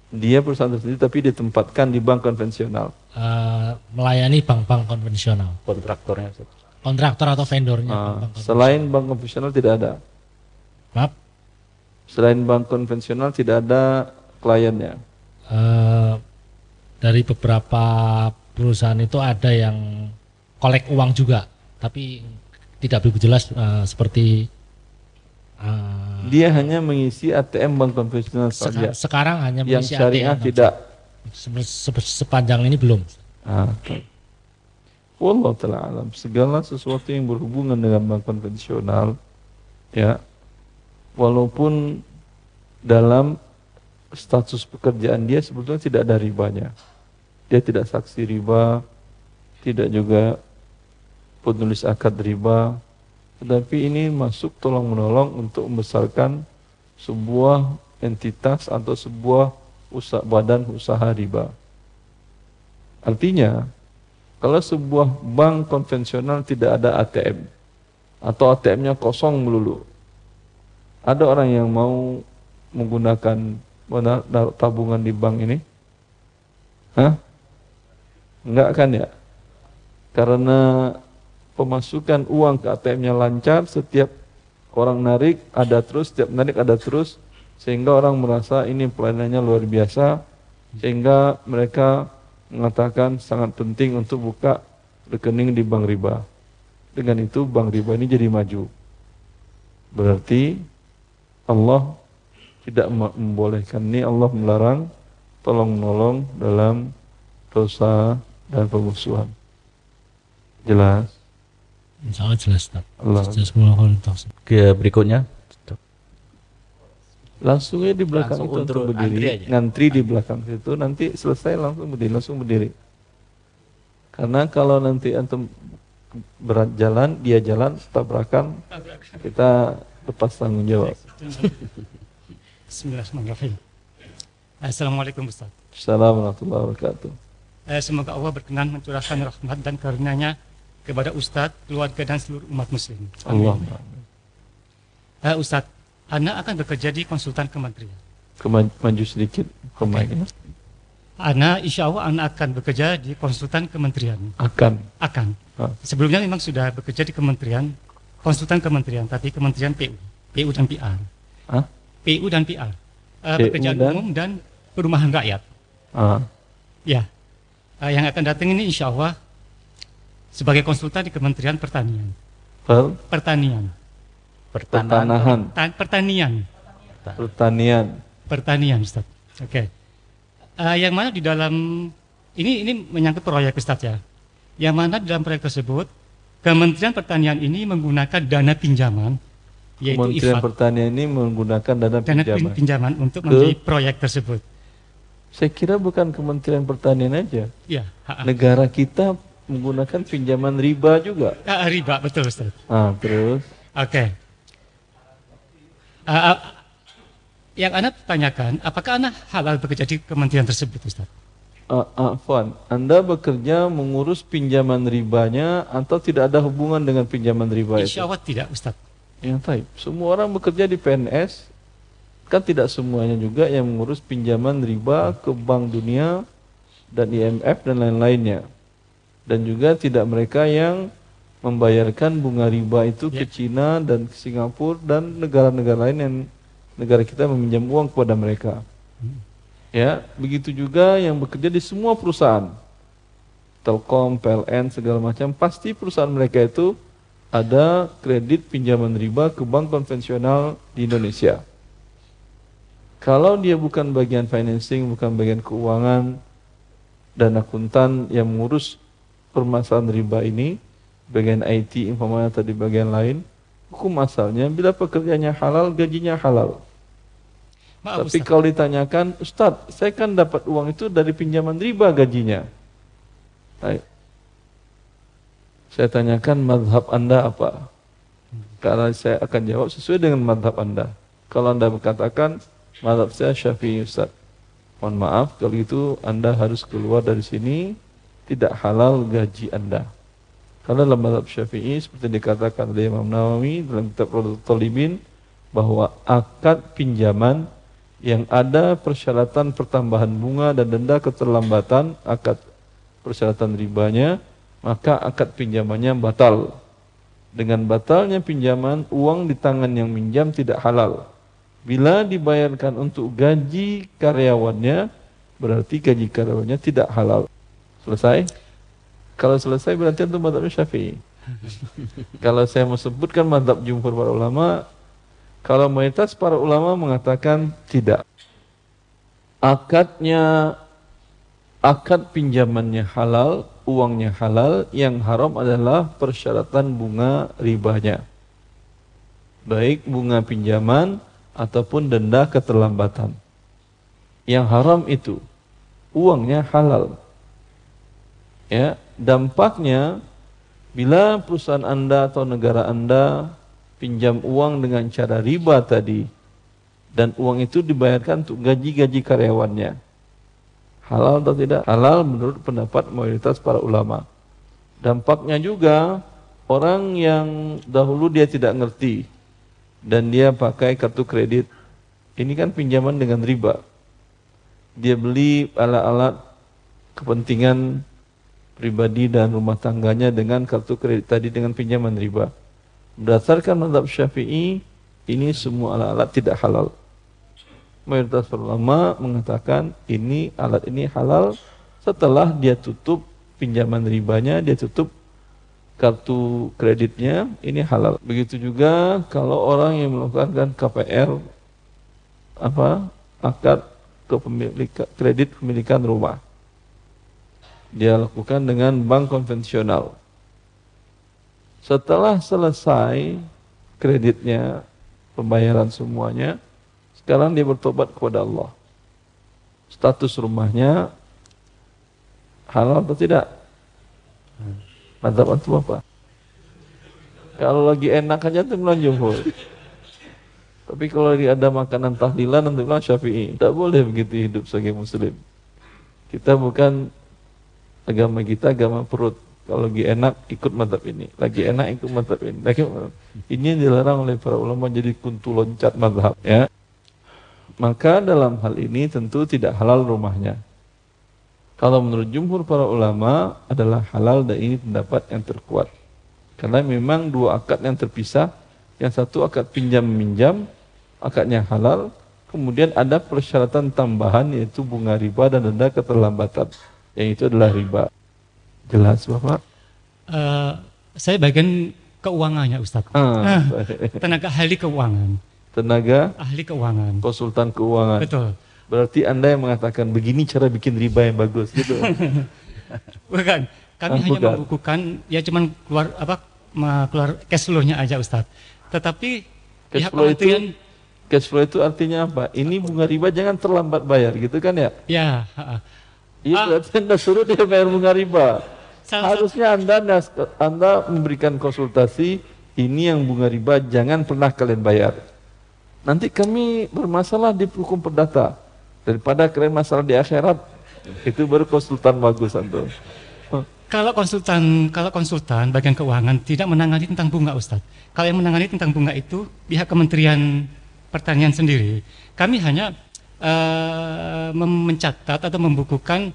Speaker 2: Dia perusahaan tersendiri tapi ditempatkan di bank konvensional.
Speaker 3: Uh, melayani bank-bank konvensional.
Speaker 1: Kontraktornya.
Speaker 3: Kontraktor atau vendornya.
Speaker 2: Uh, bank selain bank konvensional tidak ada.
Speaker 3: Maaf.
Speaker 2: Selain bank konvensional tidak ada kliennya. Uh,
Speaker 3: dari beberapa perusahaan itu ada yang kolek uang juga, tapi tidak begitu jelas uh, seperti
Speaker 2: uh, dia hanya mengisi ATM bank konvensional
Speaker 3: saja. Sekarang hanya
Speaker 2: mengisi yang syariah ATM tidak.
Speaker 3: Se se sepanjang ini belum. Ah,
Speaker 2: Wallah taala alam segala sesuatu yang berhubungan dengan bank konvensional ya walaupun dalam status pekerjaan dia sebetulnya tidak ada ribanya. Dia tidak saksi riba, tidak juga penulis akad riba, tetapi ini masuk tolong menolong untuk membesarkan sebuah entitas atau sebuah usaha, badan usaha riba. Artinya, kalau sebuah bank konvensional tidak ada ATM atau ATM-nya kosong melulu, ada orang yang mau menggunakan tabungan di bank ini? Hah? Enggak kan ya? Karena pemasukan uang ke ATM-nya lancar, setiap orang narik ada terus, setiap narik ada terus, sehingga orang merasa ini pelayanannya luar biasa, sehingga mereka mengatakan sangat penting untuk buka rekening di bank riba. Dengan itu bank riba ini jadi maju. Berarti Allah tidak membolehkan ini, Allah melarang tolong menolong dalam dosa dan pemusuhan. Jelas?
Speaker 3: Insya Allah jelas.
Speaker 2: Allah.
Speaker 1: Ke berikutnya.
Speaker 2: Langsungnya di belakang langsung itu untuk berdiri, ngantri di belakang situ, nanti selesai langsung berdiri, langsung berdiri. Karena kalau nanti antum berat jalan, dia jalan, tabrakan, kita lepas tanggung jawab. [laughs]
Speaker 4: Bismillahirrahmanirrahim. Assalamualaikum Ustaz.
Speaker 2: Assalamualaikum warahmatullahi wabarakatuh.
Speaker 4: Eh, semoga Allah berkenan mencurahkan rahmat dan karunia-Nya kepada Ustadz, keluarga dan seluruh umat muslim.
Speaker 2: Allah.
Speaker 4: Uh, Ustadz, Anda akan bekerja di konsultan kementerian.
Speaker 2: Kemaju sedikit ke mana? Okay.
Speaker 4: Ana insya Allah Anda akan bekerja di konsultan kementerian.
Speaker 2: Akan.
Speaker 4: Akan. Ah. Sebelumnya memang sudah bekerja di kementerian, konsultan kementerian, tapi kementerian PU, PU dan PR. Ah? PU dan PR. Uh, eh, pekerjaan dan? umum dan perumahan rakyat. Ah. Ya, uh, yang akan datang ini insya Allah sebagai konsultan di Kementerian Pertanian.
Speaker 2: Per?
Speaker 4: Pertanian.
Speaker 2: Pertanahan.
Speaker 4: pertanian.
Speaker 2: Pertanian.
Speaker 4: Pertanian, Ustaz. Oke. Okay. Uh, yang mana di dalam ini ini menyangkut proyek Ustaz ya. Yang mana di dalam proyek tersebut Kementerian Pertanian ini menggunakan dana pinjaman yaitu
Speaker 2: Kementerian IFAD. Pertanian ini menggunakan dana, dana pinjaman.
Speaker 4: pinjaman untuk membeli proyek tersebut.
Speaker 2: Saya kira bukan Kementerian Pertanian aja.
Speaker 4: Ya.
Speaker 2: Negara kita menggunakan pinjaman riba juga.
Speaker 4: Ah, riba betul Ustaz.
Speaker 2: Ah, terus.
Speaker 4: Oke. Okay. Uh, uh, yang Anda tanyakan, apakah Anda halal bekerja di kementerian tersebut Ustaz?
Speaker 2: Uh, uh, Fuan, Anda bekerja mengurus pinjaman ribanya atau tidak ada hubungan dengan pinjaman riba
Speaker 4: Insya Allah itu? tidak Ustaz.
Speaker 2: Ya, taib. Semua orang bekerja di PNS, kan tidak semuanya juga yang mengurus pinjaman riba ke Bank Dunia dan IMF dan lain-lainnya. Dan juga tidak mereka yang membayarkan bunga riba itu ya. ke Cina dan ke Singapura dan negara-negara lain yang negara kita meminjam uang kepada mereka. Hmm. Ya, begitu juga yang bekerja di semua perusahaan. Telkom, PLN, segala macam, pasti perusahaan mereka itu ada kredit pinjaman riba ke bank konvensional di Indonesia. Kalau dia bukan bagian financing, bukan bagian keuangan dan akuntan yang mengurus permasalahan riba ini, bagian IT, informasi tadi bagian lain, hukum asalnya bila pekerjaannya halal, gajinya halal. Maaf, Tapi Ustaz. kalau ditanyakan, Ustadz, saya kan dapat uang itu dari pinjaman riba gajinya. Baik. Saya tanyakan madhab Anda apa? Karena saya akan jawab sesuai dengan madhab Anda. Kalau Anda berkatakan, Madhab saya Syafi'i Ustaz. Mohon maaf, kalau itu Anda harus keluar dari sini, tidak halal gaji Anda. Karena dalam mazhab Syafi'i seperti dikatakan oleh Imam Nawawi dalam kitab Radatul Talibin bahwa akad pinjaman yang ada persyaratan pertambahan bunga dan denda keterlambatan akad persyaratan ribanya maka akad pinjamannya batal. Dengan batalnya pinjaman, uang di tangan yang minjam tidak halal. Bila dibayarkan untuk gaji karyawannya, berarti gaji karyawannya tidak halal. Selesai? Kalau selesai berarti itu madhab syafi'i. [laughs] kalau saya mau sebutkan madhab jumhur para ulama, kalau mayoritas para ulama mengatakan tidak. Akadnya, akad pinjamannya halal, uangnya halal, yang haram adalah persyaratan bunga ribanya. Baik bunga pinjaman ataupun denda keterlambatan. Yang haram itu, uangnya halal. Ya, dampaknya bila perusahaan Anda atau negara Anda pinjam uang dengan cara riba tadi dan uang itu dibayarkan untuk gaji-gaji karyawannya. Halal atau tidak? Halal menurut pendapat mayoritas para ulama. Dampaknya juga orang yang dahulu dia tidak ngerti dan dia pakai kartu kredit. Ini kan pinjaman dengan riba. Dia beli alat-alat kepentingan pribadi dan rumah tangganya dengan kartu kredit tadi dengan pinjaman riba. Berdasarkan madhab syafi'i, ini semua alat-alat tidak halal. Mayoritas ulama mengatakan ini alat ini halal setelah dia tutup pinjaman ribanya, dia tutup kartu kreditnya, ini halal. Begitu juga kalau orang yang melakukan KPR, apa akad kepemilikan kredit pemilikan rumah dia lakukan dengan bank konvensional. Setelah selesai kreditnya, pembayaran semuanya, sekarang dia bertobat kepada Allah. Status rumahnya halal atau tidak? Mantap antum apa? Kalau lagi enak aja tuh bilang jumhur. Tapi kalau lagi ada makanan tahlilan nanti bilang syafi'i. Tidak boleh begitu hidup sebagai muslim. Kita bukan agama kita agama perut. Kalau lagi enak ikut mantap ini, lagi enak ikut mantap ini. Lagi, ini dilarang oleh para ulama jadi kuntu loncat madhab ya. Maka dalam hal ini tentu tidak halal rumahnya. Kalau menurut jumhur para ulama adalah halal dan ini pendapat yang terkuat. Karena memang dua akad yang terpisah, yang satu akad pinjam minjam, akadnya halal, kemudian ada persyaratan tambahan yaitu bunga riba dan denda keterlambatan yang itu adalah riba. Jelas Bapak?
Speaker 4: Uh, saya bagian keuangannya Ustaz. Ah, tenaga ahli keuangan.
Speaker 2: Tenaga
Speaker 4: ahli keuangan.
Speaker 2: Konsultan keuangan.
Speaker 4: Betul.
Speaker 2: Berarti Anda yang mengatakan begini cara bikin riba yang bagus gitu. [laughs]
Speaker 4: Bukan. Kami ah, hanya membukukan ya cuman keluar apa keluar cash flow-nya aja Ustaz. Tetapi
Speaker 2: cash flow itu cash flow itu artinya apa? Ini bunga riba jangan terlambat bayar gitu kan ya?
Speaker 4: Ya,
Speaker 2: itu ah. berarti Anda suruh dia bayar bunga riba. Salah Harusnya Anda Anda memberikan konsultasi ini yang bunga riba jangan pernah kalian bayar. Nanti kami bermasalah di hukum perdata daripada kalian masalah di akhirat itu baru konsultan bagus Anda.
Speaker 4: Kalau konsultan kalau konsultan bagian keuangan tidak menangani tentang bunga Ustaz. Kalau yang menangani tentang bunga itu pihak Kementerian Pertanian sendiri. Kami hanya uh, mencatat atau membukukan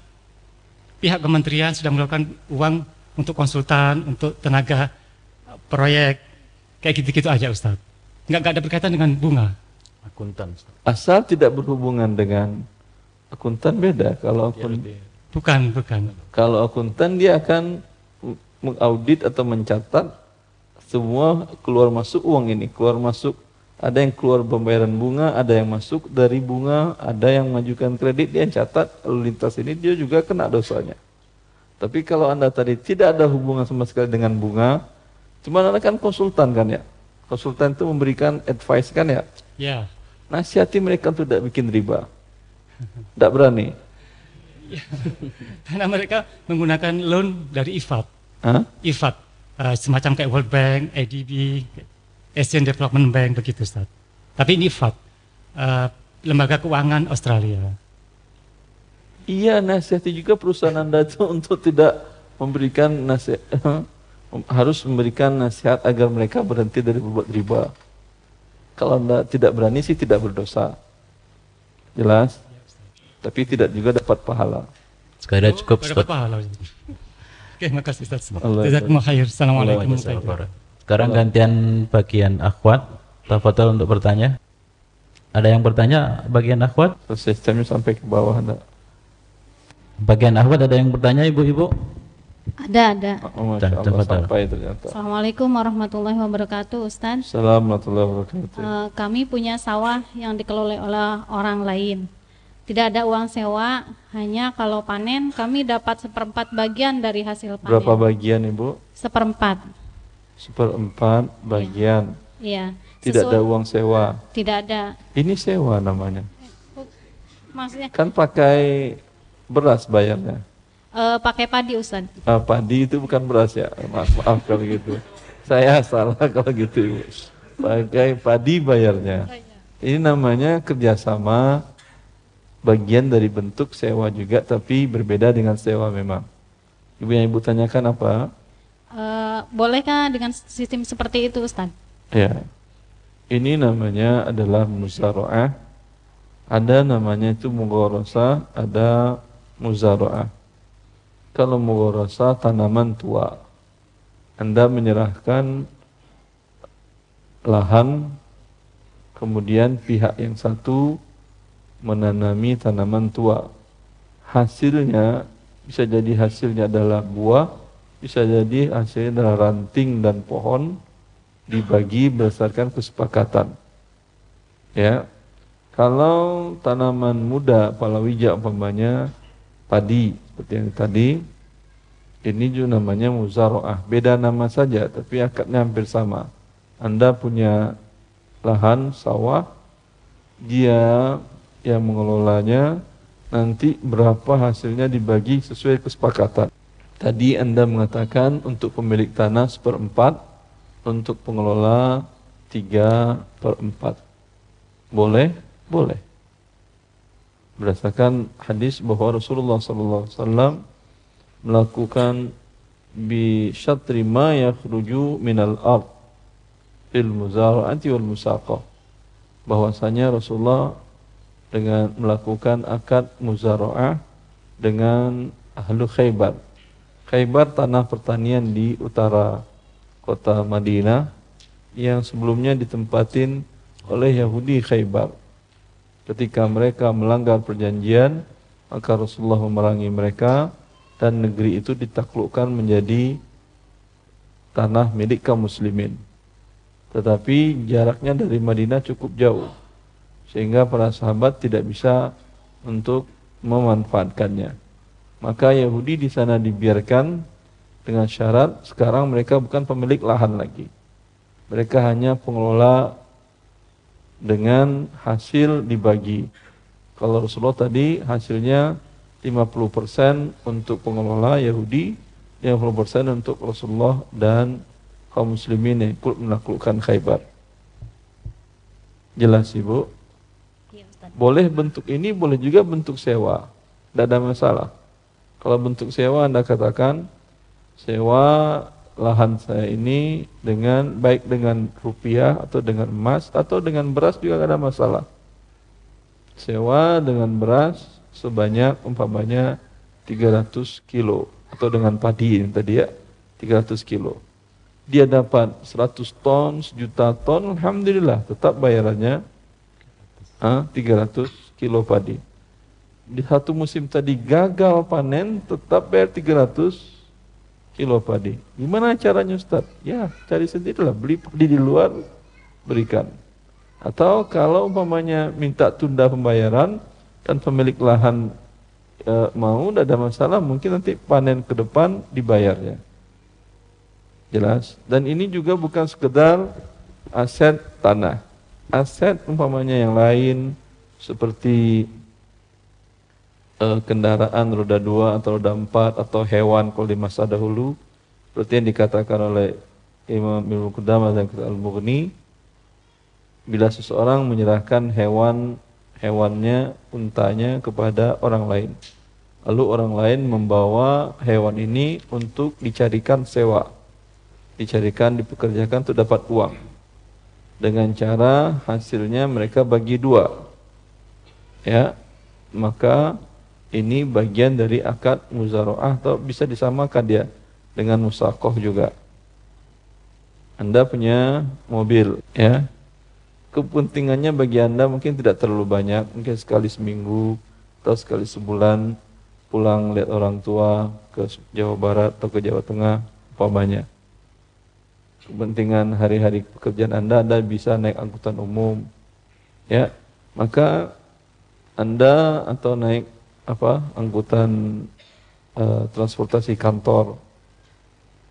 Speaker 4: pihak kementerian sudah melakukan uang untuk konsultan, untuk tenaga proyek, kayak gitu-gitu aja Ustaz. Nggak, nggak ada berkaitan dengan bunga.
Speaker 2: Akuntan. Asal tidak berhubungan dengan akuntan beda. Kalau akun...
Speaker 4: Bukan, bukan.
Speaker 2: Kalau akuntan dia akan mengaudit atau mencatat semua keluar masuk uang ini, keluar masuk ada yang keluar pembayaran bunga, ada yang masuk dari bunga, ada yang mengajukan kredit, dia catat lalu lintas ini dia juga kena dosanya. Tapi kalau anda tadi tidak ada hubungan sama sekali dengan bunga, cuma anda kan konsultan kan ya, konsultan itu memberikan advice kan ya.
Speaker 4: Ya.
Speaker 2: Nasihati mereka untuk tidak bikin riba, tidak berani.
Speaker 4: Ya. [laughs] Karena mereka menggunakan loan dari IFAD. IFAD, uh, semacam kayak World Bank, ADB, Asian Development Bank begitu Ustaz. Tapi ini FAT, uh, lembaga keuangan Australia.
Speaker 2: Iya nasihati juga perusahaan Anda itu [laughs] untuk tidak memberikan nasihat, [laughs] harus memberikan nasihat agar mereka berhenti dari berbuat riba. Kalau anda tidak berani sih tidak berdosa. Jelas? Tapi tidak juga dapat pahala.
Speaker 1: Sekali cukup
Speaker 4: oh, dapat pahala. [laughs] Oke, makasih Ustaz. Jazakumullah khair. Assalamualaikum
Speaker 1: Sekarang gantian bagian akhwat. Tafadhol untuk bertanya. Ada yang bertanya bagian akhwat?
Speaker 2: Sistemnya sampai ke bawah ada.
Speaker 1: Bagian akhwat ada yang bertanya ibu-ibu?
Speaker 5: Ada, ada.
Speaker 2: Oh, Allah, sampai ternyata.
Speaker 5: Assalamualaikum warahmatullahi wabarakatuh, Ustaz.
Speaker 2: Assalamualaikum warahmatullahi wabarakatuh.
Speaker 5: Uh, kami punya sawah yang dikelola oleh orang lain. Tidak ada uang sewa, hanya kalau panen kami dapat seperempat bagian dari hasil panen.
Speaker 2: Berapa bagian, Ibu?
Speaker 5: Seperempat.
Speaker 2: Seperempat bagian.
Speaker 5: Iya.
Speaker 2: Tidak ada uang sewa.
Speaker 5: Tidak ada.
Speaker 2: Ini sewa namanya.
Speaker 5: Maksudnya?
Speaker 2: Kan pakai beras bayarnya.
Speaker 5: Uh, pakai padi Ustaz.
Speaker 2: Uh, padi itu bukan beras ya. Maaf, maaf kalau gitu. Saya salah kalau gitu Ibu. Pakai padi bayarnya. Ini namanya kerjasama bagian dari bentuk sewa juga tapi berbeda dengan sewa memang. Ibu yang Ibu tanyakan apa?
Speaker 5: Uh, bolehkah dengan sistem seperti itu Ustaz?
Speaker 2: Ya. Ini namanya adalah musaroah. Ada namanya itu mugorosa, ada muzaroah kalau rasa tanaman tua. Anda menyerahkan lahan, kemudian pihak yang satu menanami tanaman tua. Hasilnya bisa jadi hasilnya adalah buah, bisa jadi hasilnya adalah ranting dan pohon dibagi berdasarkan kesepakatan. Ya, kalau tanaman muda palawija umpamanya padi seperti yang tadi ini juga namanya muzaroah. Beda nama saja tapi akadnya hampir sama. Anda punya lahan sawah dia yang mengelolanya nanti berapa hasilnya dibagi sesuai kesepakatan tadi anda mengatakan untuk pemilik tanah seperempat untuk pengelola tiga per empat boleh? Boleh. Berdasarkan hadis bahwa Rasulullah wasallam melakukan bi syatri ma yakhruju minal ard fil muzara'ati wal musaqah bahwasanya Rasulullah dengan melakukan akad muzara'ah dengan ahlu Khaybar. Khaybar tanah pertanian di utara kota Madinah yang sebelumnya ditempatin oleh Yahudi Khaybar. Ketika mereka melanggar perjanjian maka Rasulullah memerangi mereka dan negeri itu ditaklukkan menjadi tanah milik kaum muslimin. Tetapi jaraknya dari Madinah cukup jauh sehingga para sahabat tidak bisa untuk memanfaatkannya maka Yahudi di sana dibiarkan dengan syarat sekarang mereka bukan pemilik lahan lagi mereka hanya pengelola dengan hasil dibagi. Kalau Rasulullah tadi hasilnya 50% untuk pengelola Yahudi, 50% untuk Rasulullah dan kaum muslimin yang ikut menaklukkan Khaybar. Jelas Ibu? Iya, boleh bentuk ini, boleh juga bentuk sewa. Tidak ada masalah. Kalau bentuk sewa Anda katakan sewa lahan saya ini dengan baik dengan rupiah atau dengan emas atau dengan beras juga tidak ada masalah. Sewa dengan beras sebanyak umpamanya 300 kilo atau dengan padi yang tadi ya 300 kilo. Dia dapat 100 ton, sejuta ton, Alhamdulillah tetap bayarannya ah, 300 kilo padi. Di satu musim tadi gagal panen tetap bayar 300 kilo padi. Gimana caranya Ustaz? Ya, cari sendirilah, beli padi di luar, berikan. Atau kalau umpamanya minta tunda pembayaran dan pemilik lahan e, mau, tidak ada masalah, mungkin nanti panen ke depan dibayarnya. Jelas. Dan ini juga bukan sekedar aset tanah. Aset umpamanya yang lain seperti uh, kendaraan roda dua atau roda empat atau hewan kalau di masa dahulu seperti yang dikatakan oleh Imam Ibnu Qudamah dan Al-Mughni bila seseorang menyerahkan hewan hewannya untanya kepada orang lain lalu orang lain membawa hewan ini untuk dicarikan sewa dicarikan, dipekerjakan untuk dapat uang. Dengan cara hasilnya mereka bagi dua. Ya, maka ini bagian dari akad muzaroah atau bisa disamakan dia dengan musakoh juga. Anda punya mobil, ya. Kepentingannya bagi Anda mungkin tidak terlalu banyak, mungkin sekali seminggu atau sekali sebulan pulang lihat orang tua ke Jawa Barat atau ke Jawa Tengah, apa banyak. Kepentingan hari-hari pekerjaan Anda, Anda bisa naik angkutan umum, ya. Maka Anda atau naik apa angkutan uh, transportasi kantor,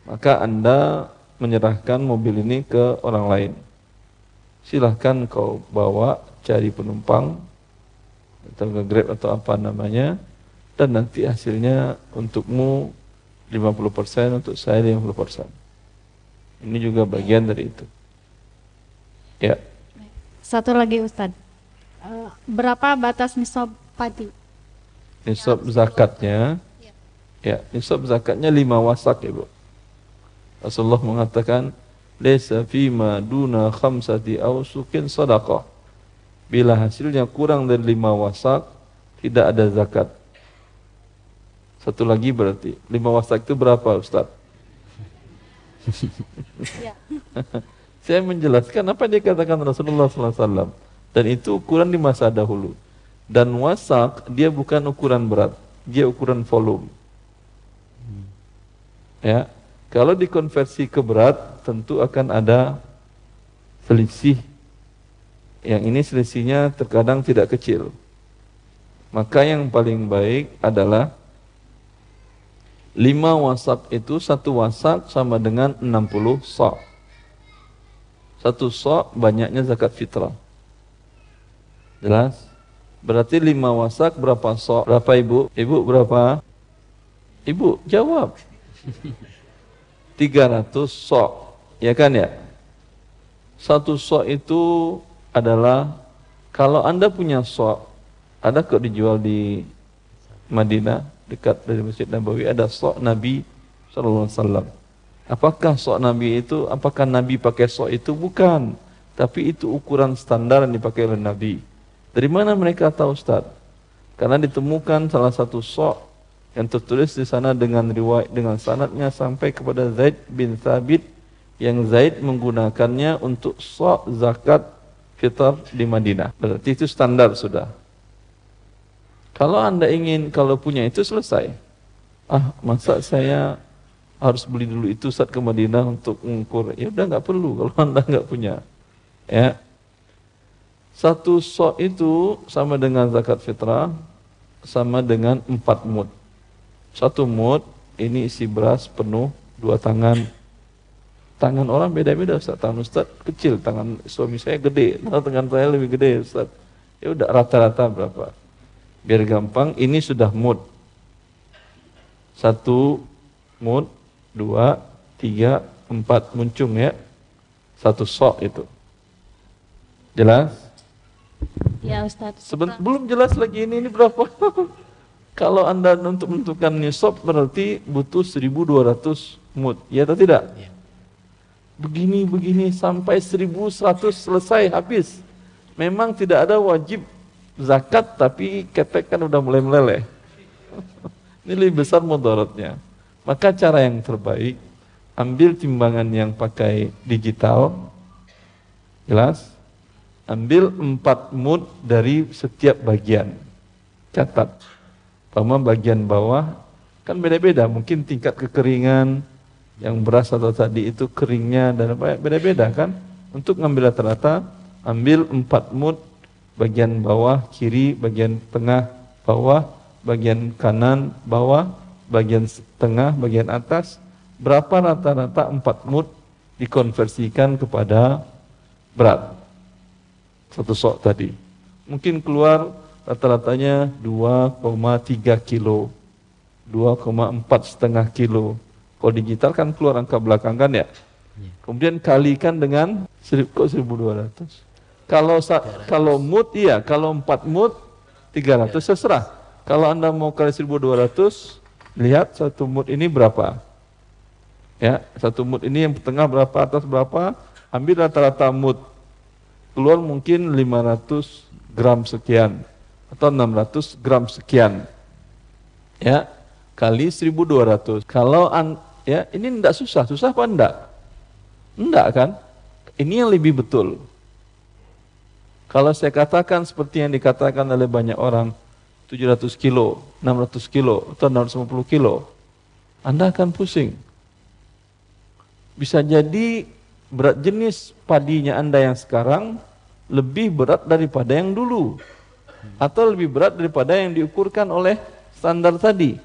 Speaker 2: maka Anda menyerahkan mobil ini ke orang lain. Silahkan kau bawa, cari penumpang, atau nge-grab atau apa namanya, dan nanti hasilnya untukmu 50%, untuk saya 50%. Ini juga bagian dari itu. Ya.
Speaker 5: Satu lagi Ustadz. Eh, berapa batas nisab padi?
Speaker 2: Nisab zakatnya, ya, nisab zakatnya lima wasak ya Bu. Rasulullah mengatakan Lesa fima duna khamsati awsukin sadaqah Bila hasilnya kurang dari lima wasak Tidak ada zakat Satu lagi berarti Lima wasak itu berapa Ustaz? Ya. [laughs] Saya menjelaskan apa yang dikatakan Rasulullah SAW Dan itu ukuran di masa dahulu Dan wasak dia bukan ukuran berat Dia ukuran volume Ya, kalau dikonversi ke berat, tentu akan ada selisih. Yang ini selisihnya terkadang tidak kecil. Maka yang paling baik adalah lima wasak itu satu wasak sama dengan 60 sok. Satu sok banyaknya zakat fitrah. Jelas? Berarti lima wasak berapa sok? Berapa ibu? Ibu berapa? Ibu jawab. [laughs] 300 sok. Ya kan ya? Satu sok itu adalah kalau Anda punya sok, ada kok dijual di Madinah dekat dari Masjid Nabawi ada sok Nabi sallallahu alaihi wasallam. Apakah sok Nabi itu apakah Nabi pakai sok itu bukan, tapi itu ukuran standar yang dipakai oleh Nabi. Dari mana mereka tahu Ustaz? Karena ditemukan salah satu sok yang tertulis di sana dengan riwayat dengan sanadnya sampai kepada Zaid bin Thabit yang Zaid menggunakannya untuk sok zakat fitrah di Madinah. Berarti itu standar sudah. Kalau anda ingin kalau punya itu selesai. Ah masa saya harus beli dulu itu saat ke Madinah untuk mengukur. Ya udah nggak perlu kalau [laughs] anda nggak punya. Ya. Satu sok itu sama dengan zakat fitrah sama dengan empat mud. Satu mut ini isi beras penuh dua tangan. Tangan orang beda-beda Ustaz. Tangan Ustaz kecil, tangan suami saya gede, tangan saya lebih gede Ustaz. Ya udah rata-rata berapa? Biar gampang, ini sudah mut. Satu mut, dua, tiga, empat muncung ya. Satu sok itu. Jelas?
Speaker 5: Ya Ustaz.
Speaker 2: Seben belum jelas lagi ini ini berapa? [laughs] Kalau Anda untuk menentukan nisab berarti butuh 1200 mut. Ya atau tidak? Ya. Begini begini sampai 1100 selesai habis. Memang tidak ada wajib zakat tapi ketek kan udah mulai meleleh. [laughs] Ini lebih besar mudaratnya. Maka cara yang terbaik ambil timbangan yang pakai digital. Jelas? Ambil 4 mut dari setiap bagian. Catat Pama bagian bawah kan beda-beda, mungkin tingkat kekeringan yang beras atau tadi itu keringnya dan beda-beda kan. Untuk ngambil rata-rata, ambil empat mut bagian bawah, kiri, bagian tengah, bawah, bagian kanan, bawah, bagian tengah, bagian atas. Berapa rata-rata empat mut dikonversikan kepada berat? Satu sok tadi. Mungkin keluar rata-ratanya 2,3 kilo. 2,4 setengah kilo. Kalau digital kan keluar angka belakang kan ya? Iya. kemudian kalikan dengan kok 1200 kalau kalau mood iya. Kalau 4 mood 300 seserah kalau anda mau kali 1200 lihat satu mood ini berapa. Ya, satu mut ini yang tengah berapa, atas berapa, ambil rata-rata mut. Keluar mungkin 500 gram sekian atau 600 gram sekian. Ya, kali 1200. Kalau an, ya ini tidak susah, susah apa enggak? Enggak kan? Ini yang lebih betul. Kalau saya katakan seperti yang dikatakan oleh banyak orang, 700 kilo, 600 kilo, atau 650 kilo, Anda akan pusing. Bisa jadi berat jenis padinya Anda yang sekarang lebih berat daripada yang dulu. Atau lebih berat daripada yang diukurkan oleh standar tadi.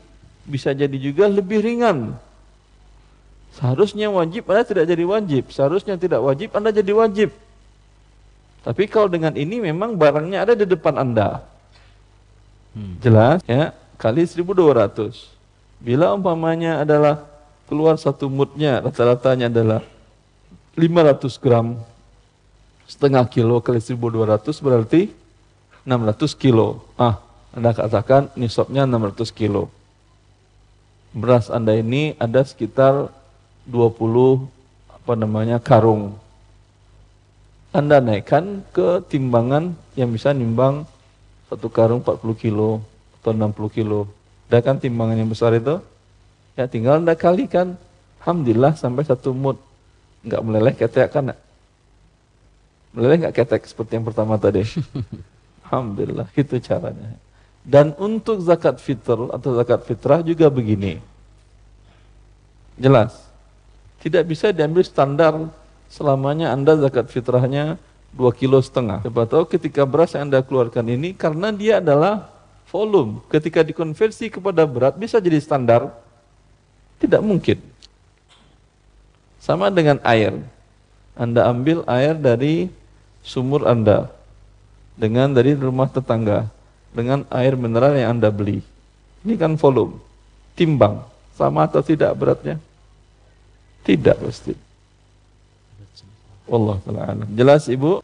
Speaker 2: Bisa jadi juga lebih ringan. Seharusnya wajib Anda tidak jadi wajib. Seharusnya tidak wajib Anda jadi wajib. Tapi kalau dengan ini memang barangnya ada di depan Anda. Hmm. Jelas ya, kali 1200. Bila umpamanya adalah keluar satu mutnya, rata-ratanya adalah 500 gram setengah kilo kali 1200 berarti 600 kilo. Ah, Anda katakan nisabnya 600 kilo. Beras Anda ini ada sekitar 20 apa namanya karung anda naikkan ke timbangan yang bisa nimbang satu karung 40 kilo atau 60 kilo. Ada kan timbangan yang besar itu? Ya tinggal Anda kalikan. Alhamdulillah sampai satu mut. Enggak meleleh ketek kan? Meleleh enggak ketek seperti yang pertama tadi? [laughs] Alhamdulillah, itu caranya. Dan untuk zakat fitr atau zakat fitrah juga begini. Jelas. Tidak bisa diambil standar selamanya Anda zakat fitrahnya dua kilo setengah. Siapa tahu ketika beras yang Anda keluarkan ini karena dia adalah volume. Ketika dikonversi kepada berat bisa jadi standar? Tidak mungkin. Sama dengan air. Anda ambil air dari sumur Anda dengan dari rumah tetangga dengan air mineral yang Anda beli. Ini kan volume. Timbang. Sama atau tidak beratnya? Tidak pasti. Allah taala Jelas Ibu?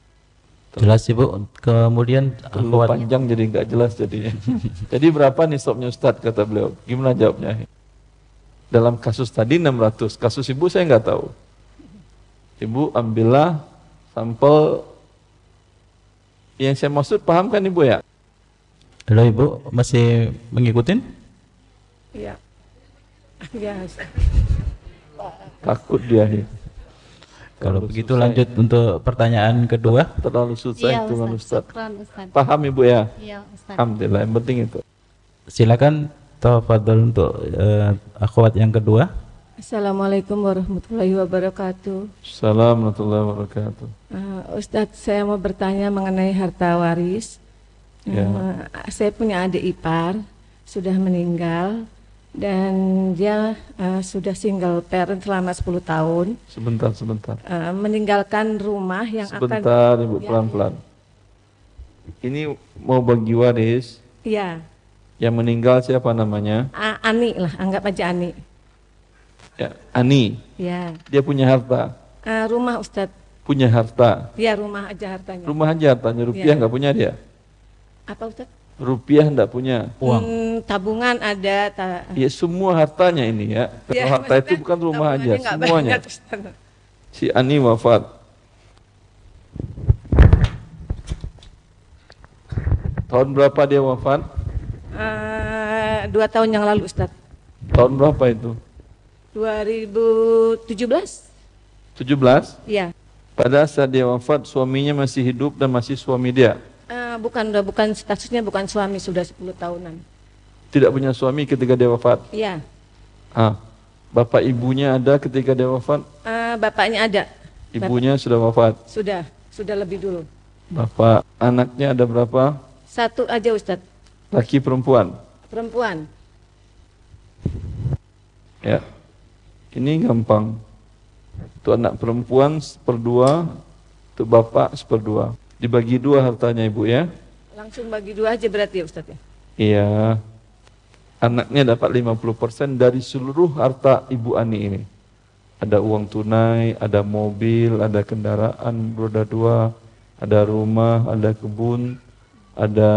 Speaker 1: Jelas Ibu. Kemudian
Speaker 2: Terlalu panjang jadi nggak jelas jadinya. [laughs] jadi berapa nih sopnya Ustadz kata beliau? Gimana jawabnya? Dalam kasus tadi 600, kasus Ibu saya nggak tahu. Ibu ambillah sampel yang saya maksud paham kan Ibu ya?
Speaker 1: Halo Ibu, masih mengikutin?
Speaker 6: Iya. Iya.
Speaker 2: Takut dia. Ya.
Speaker 1: Kalau begitu susah lanjut ya. untuk pertanyaan kedua.
Speaker 2: Terlalu susah iya, itu Ustaz. Ustaz. Paham Ibu ya?
Speaker 6: Iya, Ustaz.
Speaker 2: Alhamdulillah, yang penting itu.
Speaker 1: Silakan tafadhol untuk uh, akhwat yang kedua.
Speaker 6: Assalamualaikum warahmatullahi wabarakatuh.
Speaker 2: Assalamualaikum warahmatullahi wabarakatuh.
Speaker 6: Uh, Ustadz, saya mau bertanya mengenai harta waris. Ya. Uh, saya punya adik ipar, sudah meninggal dan dia uh, sudah single parent selama 10 tahun.
Speaker 2: Sebentar, sebentar.
Speaker 6: Uh, meninggalkan rumah yang
Speaker 2: sebentar, akan Sebentar, Ibu, ya. pelan-pelan. Ini mau bagi waris.
Speaker 6: Iya.
Speaker 2: Yang meninggal siapa namanya?
Speaker 6: A Ani lah, anggap aja Ani.
Speaker 2: Ya, Ani.
Speaker 6: Ya.
Speaker 2: Dia punya harta.
Speaker 6: Uh, rumah Ustadz.
Speaker 2: Punya harta.
Speaker 6: Iya, rumah aja hartanya.
Speaker 2: Rumah aja hartanya, rupiah ya. nggak punya dia?
Speaker 6: Apa Ustadz?
Speaker 2: rupiah tidak punya
Speaker 6: uang. Hmm, tabungan ada. Ta
Speaker 2: ya semua hartanya ini ya. ya harta itu bukan rumah aja, semuanya. Banyak, si Ani wafat. Tahun berapa dia wafat?
Speaker 6: Uh, dua tahun yang lalu Ustaz.
Speaker 2: Tahun berapa itu?
Speaker 6: 2017.
Speaker 2: 17?
Speaker 6: Iya.
Speaker 2: Pada saat dia wafat, suaminya masih hidup dan masih suami dia?
Speaker 6: Uh, bukan udah bukan statusnya bukan suami sudah 10 tahunan.
Speaker 2: Tidak punya suami ketika dia wafat?
Speaker 6: Iya.
Speaker 2: Ah. Bapak ibunya ada ketika dia wafat?
Speaker 6: Uh, bapaknya ada.
Speaker 2: Ibunya Bapak, sudah wafat?
Speaker 6: Sudah, sudah lebih dulu.
Speaker 2: Bapak anaknya ada berapa?
Speaker 6: Satu aja Ustadz.
Speaker 2: Laki perempuan?
Speaker 6: Perempuan.
Speaker 2: Ya. Ini gampang. Itu anak perempuan seperdua, itu bapak seperdua. Dibagi dua hartanya ibu ya?
Speaker 6: Langsung bagi dua aja berarti ya Ustaz ya?
Speaker 2: Iya. Anaknya dapat 50% dari seluruh harta ibu Ani ini. Ada uang tunai, ada mobil, ada kendaraan roda dua, ada rumah, ada kebun, ada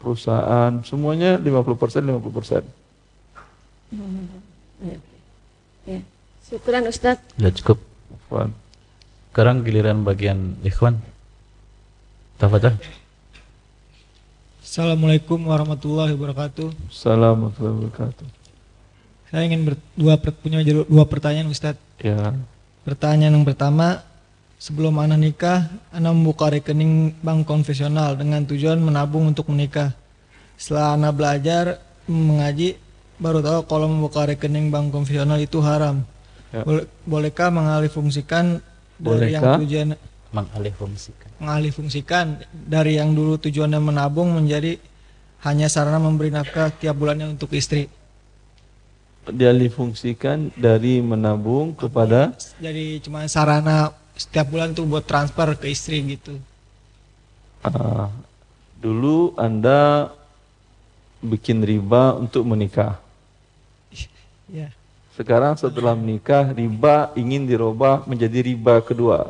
Speaker 2: perusahaan, semuanya 50% 50%. Hmm. Ya.
Speaker 6: Ya. Syukuran Ustaz.
Speaker 1: Ya cukup. Sekarang giliran bagian ikhwan. Tafadhal.
Speaker 7: Assalamualaikum warahmatullahi wabarakatuh.
Speaker 2: Assalamualaikum warahmatullahi wabarakatuh.
Speaker 7: Saya ingin berdua punya dua pertanyaan Ustadz.
Speaker 2: Ya.
Speaker 7: Pertanyaan yang pertama, sebelum anak nikah, anak membuka rekening bank konvensional dengan tujuan menabung untuk menikah. Setelah anak belajar mengaji, baru tahu kalau membuka rekening bank konvensional itu haram. Ya. bolehkah mengalih fungsikan dari yang tujuan
Speaker 1: mengalih fungsikan
Speaker 7: mengalih fungsikan dari yang dulu tujuannya menabung menjadi hanya sarana memberi nafkah tiap bulannya untuk istri
Speaker 2: dialih fungsikan dari menabung kepada
Speaker 7: jadi cuma sarana setiap bulan tuh buat transfer ke istri gitu
Speaker 2: uh, dulu anda bikin riba untuk menikah
Speaker 7: ya
Speaker 2: sekarang setelah menikah riba ingin dirubah menjadi riba kedua.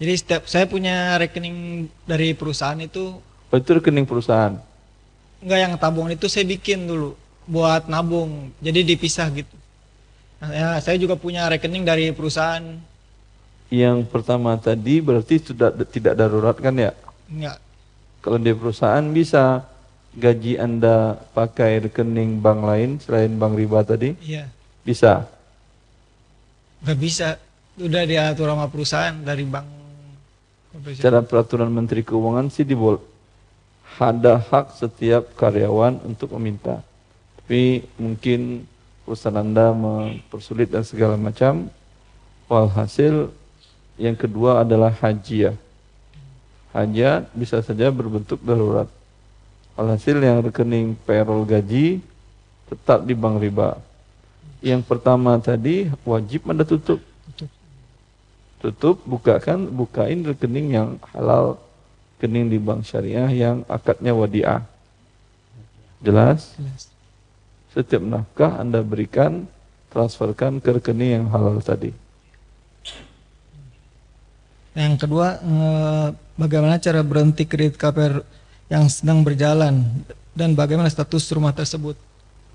Speaker 7: Jadi setiap saya punya rekening dari perusahaan itu.
Speaker 2: Oh, itu rekening perusahaan?
Speaker 7: Enggak yang tabungan itu saya bikin dulu buat nabung. Jadi dipisah gitu. Nah, ya, saya juga punya rekening dari perusahaan.
Speaker 2: Yang pertama tadi berarti sudah tidak darurat kan ya?
Speaker 7: Enggak.
Speaker 2: Kalau di perusahaan bisa gaji Anda pakai rekening bank lain selain bank riba tadi?
Speaker 7: Iya.
Speaker 2: Bisa?
Speaker 7: Gak bisa. Udah diatur sama perusahaan dari bank.
Speaker 2: Cara peraturan Menteri Keuangan sih dibol ada hak setiap karyawan untuk meminta. Tapi mungkin perusahaan Anda mempersulit dan segala macam. Walhasil yang kedua adalah haji ya. Hajat bisa saja berbentuk darurat. Alhasil yang rekening payroll gaji tetap di bank riba. Yang pertama tadi wajib Anda tutup. Tutup, bukakan, bukain rekening yang halal, rekening di bank syariah yang akadnya wadiah. Jelas? Setiap nafkah Anda berikan, transferkan ke rekening yang halal tadi.
Speaker 7: Yang kedua, eh, bagaimana cara berhenti kredit KPR yang sedang berjalan dan bagaimana status rumah tersebut?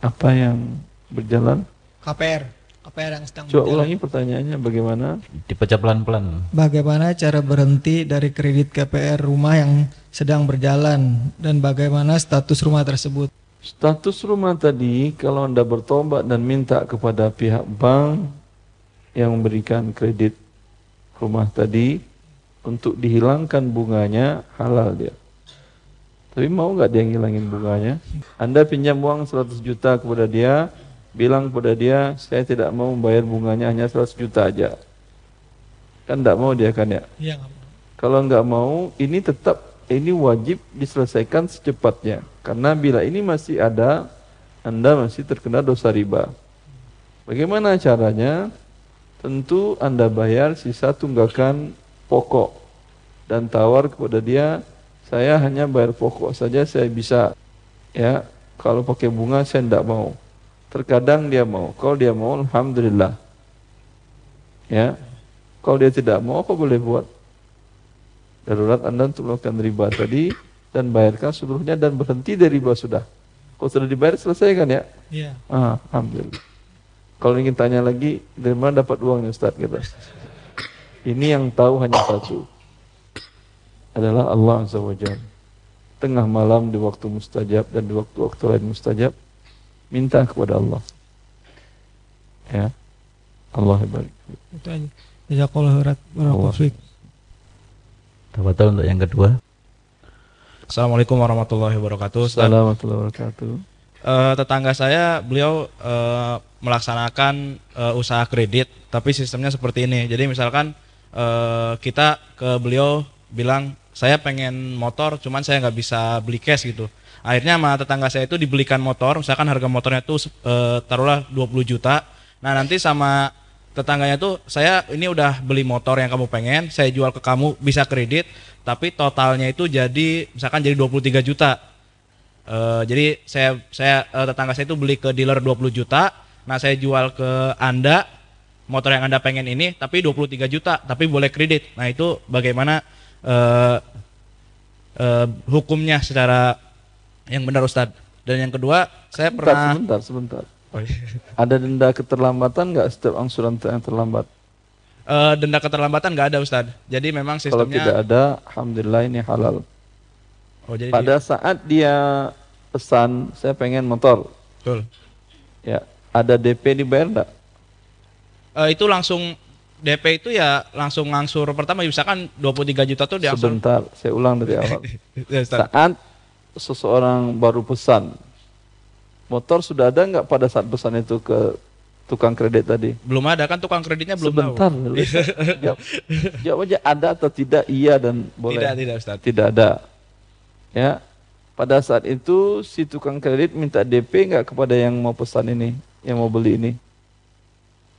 Speaker 2: Apa yang berjalan?
Speaker 7: KPR, KPR yang sedang
Speaker 2: Coba berjalan. ulangi pertanyaannya bagaimana?
Speaker 1: Dibaca pelan-pelan.
Speaker 7: Bagaimana cara berhenti dari kredit KPR rumah yang sedang berjalan dan bagaimana status rumah tersebut?
Speaker 2: Status rumah tadi kalau Anda bertobat dan minta kepada pihak bank yang memberikan kredit rumah tadi untuk dihilangkan bunganya halal dia. Tapi mau nggak dia ngilangin bunganya? Anda pinjam uang 100 juta kepada dia, bilang kepada dia, saya tidak mau membayar bunganya hanya 100 juta aja. Kan nggak mau dia kan ya?
Speaker 7: Iya
Speaker 2: Kalau nggak mau, ini tetap ini wajib diselesaikan secepatnya. Karena bila ini masih ada, Anda masih terkena dosa riba. Bagaimana caranya? Tentu Anda bayar sisa tunggakan pokok. Dan tawar kepada dia saya hanya bayar pokok saja saya bisa. Ya kalau pakai bunga saya tidak mau. Terkadang dia mau. Kalau dia mau alhamdulillah. Ya kalau dia tidak mau apa boleh buat? Darurat anda untuk melakukan riba tadi dan bayarkan seluruhnya dan berhenti dari riba sudah. Kalau sudah dibayar selesai kan ya.
Speaker 7: Iya.
Speaker 2: Ah, alhamdulillah. Kalau ingin tanya lagi dari mana dapat uangnya Ustaz gitu ini yang tahu hanya satu adalah Allah Azza wa Jalla. Tengah malam di waktu mustajab dan di waktu-waktu lain mustajab, minta kepada Allah. Ya. Allah barik.
Speaker 7: Itu aja. Jazakallahu khairan.
Speaker 1: Untuk yang kedua.
Speaker 8: Assalamualaikum warahmatullahi wabarakatuh.
Speaker 2: Assalamualaikum warahmatullahi wabarakatuh.
Speaker 8: Uh, tetangga saya beliau uh, melaksanakan uh, usaha kredit tapi sistemnya seperti ini. Jadi misalkan uh, kita ke beliau bilang saya pengen motor cuman saya nggak bisa beli cash gitu. Akhirnya sama tetangga saya itu dibelikan motor misalkan harga motornya tuh e, taruhlah 20 juta. Nah nanti sama tetangganya tuh saya ini udah beli motor yang kamu pengen saya jual ke kamu bisa kredit tapi totalnya itu jadi misalkan jadi 23 juta. E, jadi saya saya tetangga saya itu beli ke dealer 20 juta. Nah saya jual ke anda motor yang anda pengen ini tapi 23 juta tapi boleh kredit nah itu bagaimana uh, uh, hukumnya secara yang benar Ustadz. Dan yang kedua, saya
Speaker 2: sebentar,
Speaker 8: pernah
Speaker 2: sebentar, sebentar. Oh, iya. [laughs] Ada denda keterlambatan nggak setiap angsuran yang terlambat?
Speaker 8: Uh, denda keterlambatan nggak ada Ustaz. Jadi memang sistemnya
Speaker 2: Kalau tidak ada, alhamdulillah ini halal. Oh, jadi Pada dia... saat dia pesan, saya pengen motor.
Speaker 8: Betul.
Speaker 2: Ya, ada DP dibayar enggak?
Speaker 8: Uh, itu langsung DP itu ya langsung ngangsur pertama misalkan 23 juta tuh diangsur.
Speaker 2: Sebentar, saya ulang dari awal. [laughs] ya, saat seseorang baru pesan, motor sudah ada nggak pada saat pesan itu ke tukang kredit tadi?
Speaker 8: Belum ada kan tukang kreditnya belum
Speaker 2: Sebentar, [laughs] tahu. jawab, jawab aja ada atau tidak iya dan boleh.
Speaker 8: Tidak, tidak Ustaz.
Speaker 2: Tidak ada. Ya. Pada saat itu si tukang kredit minta DP nggak kepada yang mau pesan ini, yang mau beli ini?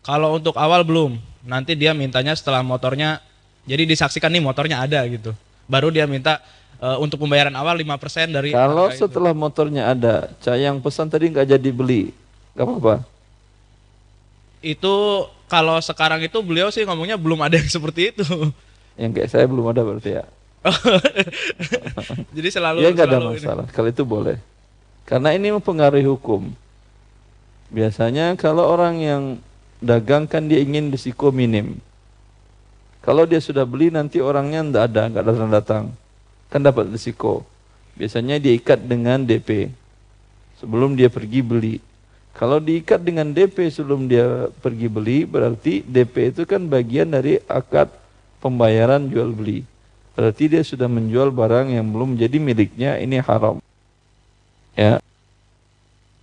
Speaker 8: Kalau untuk awal belum. Nanti dia mintanya setelah motornya jadi disaksikan nih motornya ada gitu. Baru dia minta uh, untuk pembayaran awal 5% dari
Speaker 2: Kalau setelah itu. motornya ada, yang pesan tadi nggak jadi beli, nggak apa-apa
Speaker 8: itu kalau sekarang itu beliau sih ngomongnya belum ada yang [laughs] seperti itu.
Speaker 2: Yang kayak saya belum ada berarti ya. [laughs]
Speaker 8: Jadi selalu
Speaker 2: Ya nggak ada masalah. Kalau itu boleh. Karena ini mempengaruhi hukum. Biasanya kalau orang yang dagang kan dia ingin risiko minim. Kalau dia sudah beli nanti orangnya tidak ada, nggak datang-datang. Kan dapat risiko. Biasanya dia ikat dengan DP. Sebelum dia pergi beli. Kalau diikat dengan DP sebelum dia pergi beli, berarti DP itu kan bagian dari akad pembayaran jual beli. Berarti dia sudah menjual barang yang belum jadi miliknya, ini haram. Ya.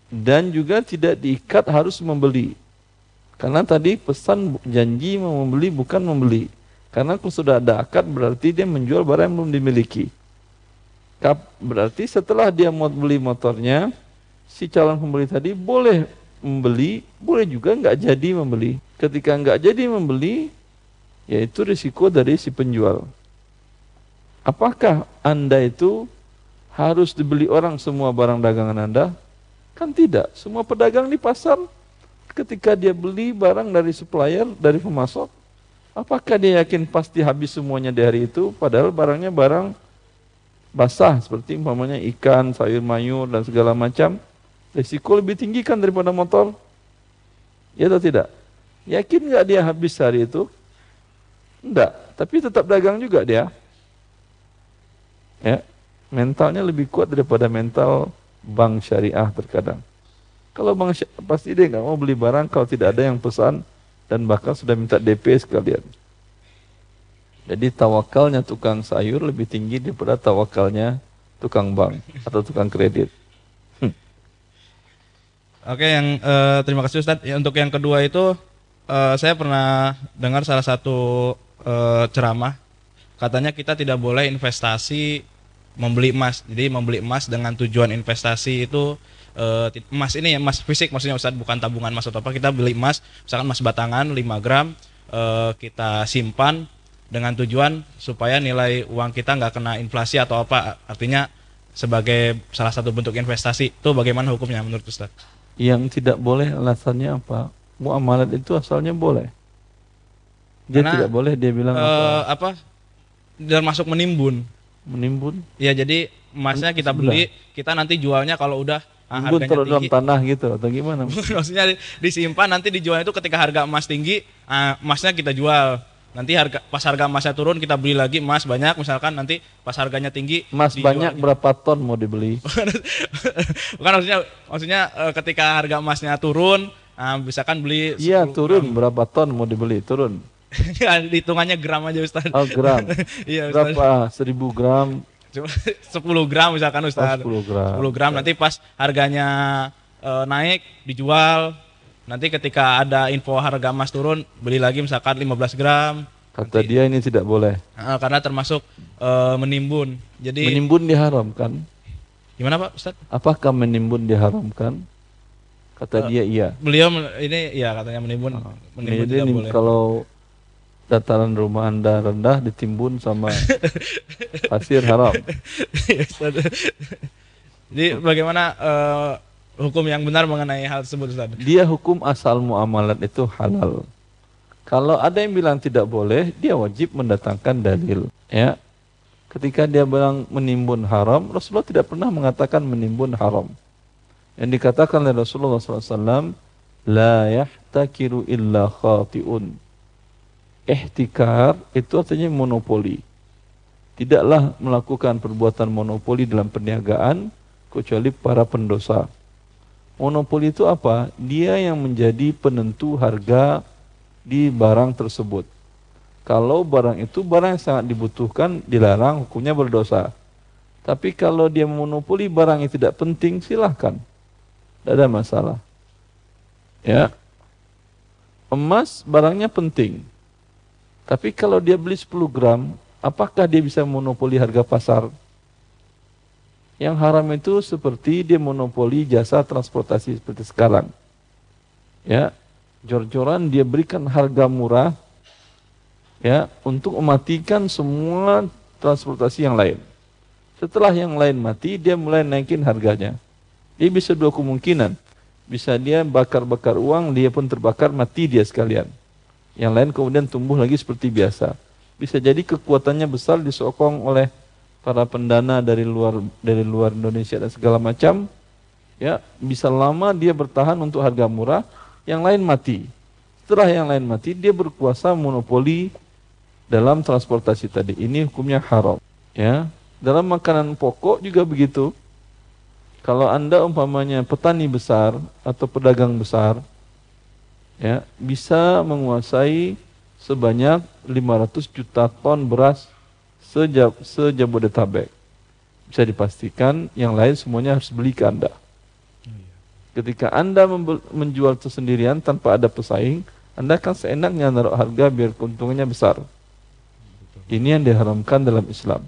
Speaker 2: Dan juga tidak diikat harus membeli. Karena tadi pesan janji membeli bukan membeli. Karena kalau sudah ada akad berarti dia menjual barang yang belum dimiliki. Berarti setelah dia mau beli motornya, si calon pembeli tadi boleh membeli, boleh juga nggak jadi membeli. Ketika nggak jadi membeli, yaitu risiko dari si penjual. Apakah Anda itu harus dibeli orang semua barang dagangan Anda? Kan tidak. Semua pedagang di pasar ketika dia beli barang dari supplier, dari pemasok, apakah dia yakin pasti habis semuanya di hari itu padahal barangnya barang basah seperti umpamanya ikan, sayur mayur dan segala macam Risiko lebih tinggi kan daripada motor? Ya atau tidak? Yakin nggak dia habis hari itu? Enggak, tapi tetap dagang juga dia. Ya, mentalnya lebih kuat daripada mental bank syariah terkadang. Kalau bank syariah, pasti dia nggak mau beli barang kalau tidak ada yang pesan dan bahkan sudah minta DP sekalian. Jadi tawakalnya tukang sayur lebih tinggi daripada tawakalnya tukang bank atau tukang kredit.
Speaker 8: Oke, yang uh, terima kasih Ustadz. Ya, untuk yang kedua itu uh, saya pernah dengar salah satu uh, ceramah katanya kita tidak boleh investasi membeli emas. Jadi membeli emas dengan tujuan investasi itu uh, emas ini ya emas fisik maksudnya Ustadz bukan tabungan emas atau apa. Kita beli emas, misalkan emas batangan 5 gram uh, kita simpan dengan tujuan supaya nilai uang kita nggak kena inflasi atau apa. Artinya sebagai salah satu bentuk investasi. Itu bagaimana hukumnya menurut Ustadz?
Speaker 2: yang tidak boleh alasannya apa? Muamalat itu asalnya boleh. Dia Karena, tidak boleh dia bilang uh, apa?
Speaker 8: apa? Dan masuk menimbun.
Speaker 2: Menimbun?
Speaker 8: Ya jadi emasnya kita beli, kita nanti jualnya kalau udah
Speaker 2: ah, harganya tinggi. dalam tanah gitu atau gimana? [laughs]
Speaker 8: Maksudnya disimpan nanti dijual itu ketika harga emas tinggi, uh, emasnya kita jual. Nanti harga pas harga emasnya turun kita beli lagi emas banyak misalkan nanti pas harganya tinggi
Speaker 2: emas banyak berapa ton mau dibeli? [laughs]
Speaker 8: Bukan maksudnya maksudnya eh, ketika harga emasnya turun nah, misalkan beli
Speaker 2: iya turun. gram. berapa ton mau dibeli? Turun. [laughs]
Speaker 8: Ya hitungannya gram aja Ustaz.
Speaker 2: Oh gram. Iya berapa? Seribu gram [laughs]
Speaker 8: sepuluh gram misalkan Ustaz
Speaker 2: oh, 10 gram
Speaker 8: 10 gram nanti pas harganya uh, naik dijual Nanti ketika ada info harga emas turun, beli lagi misalkan 15 gram.
Speaker 2: Kata nanti, dia ini tidak boleh.
Speaker 8: Karena termasuk uh, menimbun. Jadi
Speaker 2: menimbun diharamkan.
Speaker 8: Gimana Pak Ustaz?
Speaker 2: Apakah menimbun diharamkan? Kata uh, dia iya.
Speaker 8: Beliau ini ya katanya menimbun. Uh, menimbun
Speaker 2: jadi tidak boleh. kalau dataran rumah anda rendah ditimbun sama [laughs] pasir haram.
Speaker 8: Jadi bagaimana uh, hukum yang benar mengenai hal tersebut Ustaz?
Speaker 2: Dia hukum asal muamalat itu halal. Kalau ada yang bilang tidak boleh, dia wajib mendatangkan dalil. Ya, ketika dia bilang menimbun haram, Rasulullah tidak pernah mengatakan menimbun haram. Yang dikatakan oleh Rasulullah SAW, La yahtakiru illa khati'un. Ihtikar itu artinya monopoli. Tidaklah melakukan perbuatan monopoli dalam perniagaan kecuali para pendosa. Monopoli itu apa? Dia yang menjadi penentu harga di barang tersebut. Kalau barang itu barang yang sangat dibutuhkan, dilarang, hukumnya berdosa. Tapi kalau dia monopoli barang yang tidak penting, silahkan. Tidak ada masalah. Ya. Emas barangnya penting. Tapi kalau dia beli 10 gram, apakah dia bisa monopoli harga pasar? Yang haram itu seperti dia monopoli jasa transportasi seperti sekarang. Ya, jor-joran dia berikan harga murah ya untuk mematikan semua transportasi yang lain. Setelah yang lain mati, dia mulai naikin harganya. Dia bisa dua kemungkinan. Bisa dia bakar-bakar uang, dia pun terbakar, mati dia sekalian. Yang lain kemudian tumbuh lagi seperti biasa. Bisa jadi kekuatannya besar disokong oleh para pendana dari luar dari luar Indonesia dan segala macam. Ya bisa lama dia bertahan untuk harga murah yang lain mati. Setelah yang lain mati dia berkuasa monopoli dalam transportasi tadi. Ini hukumnya haram. Ya dalam makanan pokok juga begitu. Kalau anda umpamanya petani besar atau pedagang besar ya bisa menguasai sebanyak 500 juta ton beras sejab, sejabodetabek. Bisa dipastikan yang lain semuanya harus beli ke Anda. Ketika Anda menjual sendirian tanpa ada pesaing, Anda akan seenaknya naruh harga biar keuntungannya besar. Ini yang diharamkan dalam Islam.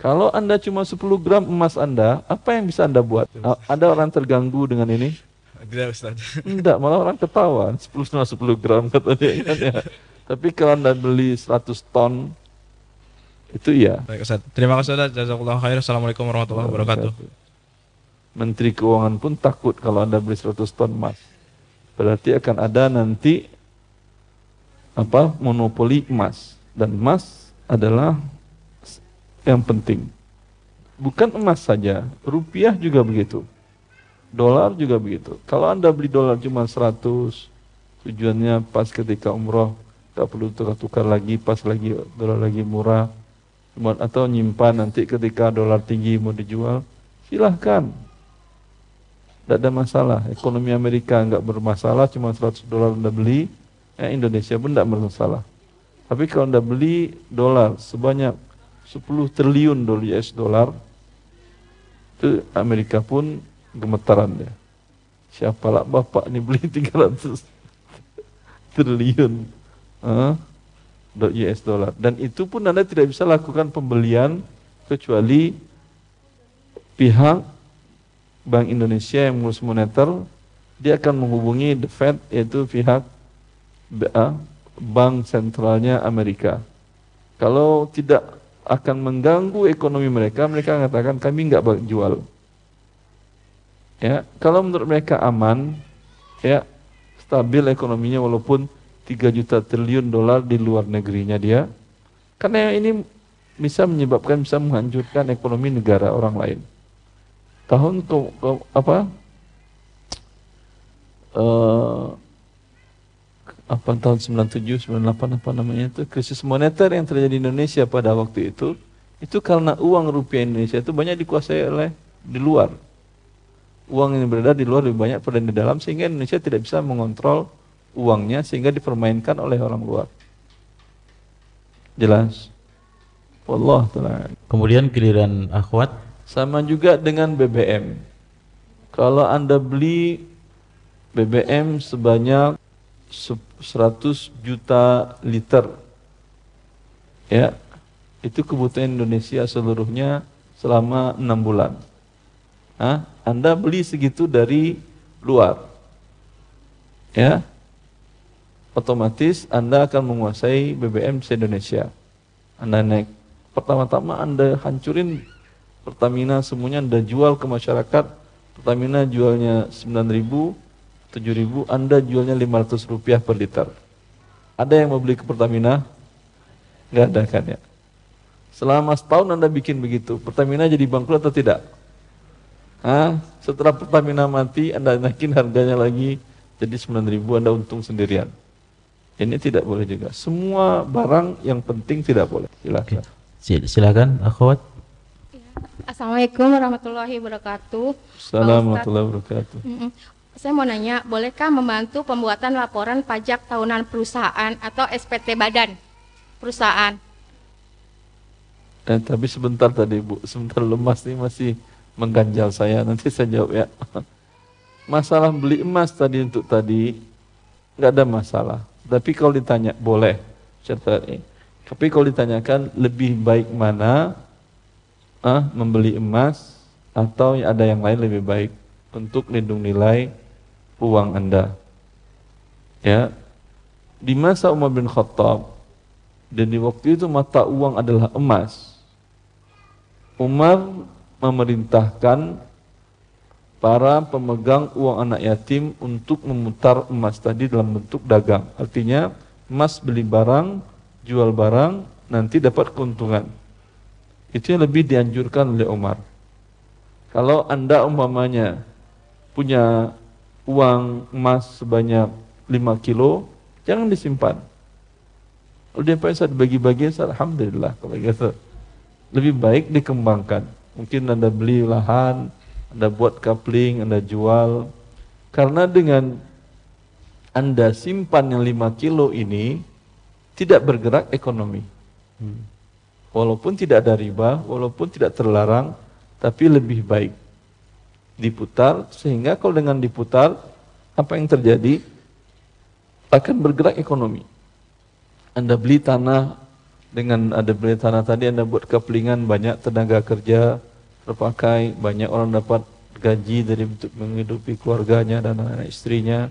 Speaker 2: Kalau Anda cuma 10 gram emas Anda, apa yang bisa Anda buat? Ada orang terganggu dengan ini?
Speaker 8: Tidak, Ustaz. [laughs]
Speaker 2: Tidak, malah orang ketawa. 10 10 gram katanya. Tapi kalau Anda beli 100 ton, itu iya.
Speaker 8: Baik Ustaz. Terima kasih Ustaz. Jazakallah khair. Assalamualaikum warahmatullahi wabarakatuh.
Speaker 2: Menteri Keuangan pun takut kalau Anda beli 100 ton emas. Berarti akan ada nanti apa monopoli emas dan emas adalah yang penting. Bukan emas saja, rupiah juga begitu. Dolar juga begitu. Kalau Anda beli dolar cuma 100, tujuannya pas ketika umroh, tak perlu tukar-tukar lagi, pas lagi dolar lagi murah, atau nyimpan nanti ketika dolar tinggi mau dijual, silahkan. Tidak ada masalah. Ekonomi Amerika nggak bermasalah, cuma 100 dolar Anda beli, ya Indonesia pun tidak bermasalah. Tapi kalau Anda beli dolar sebanyak 10 triliun dolar US dolar, itu Amerika pun gemetaran dia. Siapalah bapak ini beli [laughs] 300 triliun. Huh? US dollar. Dan itu pun Anda tidak bisa lakukan pembelian kecuali pihak Bank Indonesia yang mengurus moneter dia akan menghubungi the Fed yaitu pihak bank sentralnya Amerika. Kalau tidak akan mengganggu ekonomi mereka, mereka mengatakan kami nggak jual. Ya, kalau menurut mereka aman, ya stabil ekonominya walaupun 3 juta triliun dolar di luar negerinya dia. Karena ini bisa menyebabkan, bisa menghancurkan ekonomi negara orang lain. Tahun ke, ke apa? Uh, apa tahun 97, 98 apa namanya itu krisis moneter yang terjadi di Indonesia pada waktu itu itu karena uang rupiah Indonesia itu banyak dikuasai oleh di luar. Uang yang beredar di luar lebih banyak pada di dalam sehingga Indonesia tidak bisa mengontrol uangnya sehingga dipermainkan oleh orang luar. Jelas? Allah taala.
Speaker 1: Kemudian giliran akhwat
Speaker 2: sama juga dengan BBM. Kalau Anda beli BBM sebanyak 100 juta liter ya itu kebutuhan Indonesia seluruhnya selama enam bulan. Hah? Anda beli segitu dari luar, ya otomatis Anda akan menguasai BBM se-Indonesia. Anda naik. Pertama-tama Anda hancurin Pertamina semuanya Anda jual ke masyarakat. Pertamina jualnya 9.000, 7.000, Anda jualnya 500 rupiah per liter. Ada yang mau beli ke Pertamina? Gak ada kan ya? Selama setahun Anda bikin begitu, Pertamina jadi bangkrut atau tidak? Ah, setelah Pertamina mati, Anda naikin harganya lagi jadi 9 ribu, Anda untung sendirian. Ini tidak boleh juga. Semua barang yang penting tidak boleh. Silakan.
Speaker 1: Silakan, akhwat.
Speaker 9: Assalamualaikum warahmatullahi wabarakatuh.
Speaker 2: Assalamualaikum warahmatullahi wabarakatuh.
Speaker 9: Saya mau nanya, bolehkah membantu pembuatan laporan pajak tahunan perusahaan atau SPT badan perusahaan?
Speaker 2: Eh, tapi sebentar tadi Bu, sebentar lemas nih masih mengganjal saya. Nanti saya jawab ya. Masalah beli emas tadi untuk tadi nggak ada masalah. Tapi kalau ditanya boleh, ini. Tapi kalau ditanyakan lebih baik mana ah, membeli emas atau ada yang lain lebih baik untuk lindung nilai uang Anda. Ya. Di masa Umar bin Khattab dan di waktu itu mata uang adalah emas. Umar memerintahkan para pemegang uang anak yatim untuk memutar emas tadi dalam bentuk dagang. Artinya emas beli barang, jual barang, nanti dapat keuntungan. Itu yang lebih dianjurkan oleh Umar. Kalau Anda umpamanya punya uang emas sebanyak 5 kilo, jangan disimpan. Dia pengen dibagi-bagi, Alhamdulillah kalau gitu. Lebih baik dikembangkan. Mungkin Anda beli lahan, anda buat coupling, Anda jual. Karena dengan Anda simpan yang 5 kilo ini, tidak bergerak ekonomi. Hmm. Walaupun tidak ada riba, walaupun tidak terlarang, tapi lebih baik diputar sehingga kalau dengan diputar apa yang terjadi akan bergerak ekonomi. Anda beli tanah dengan ada beli tanah tadi Anda buat keplingan banyak tenaga kerja, terpakai, banyak orang dapat gaji dari untuk menghidupi keluarganya dan anak istrinya.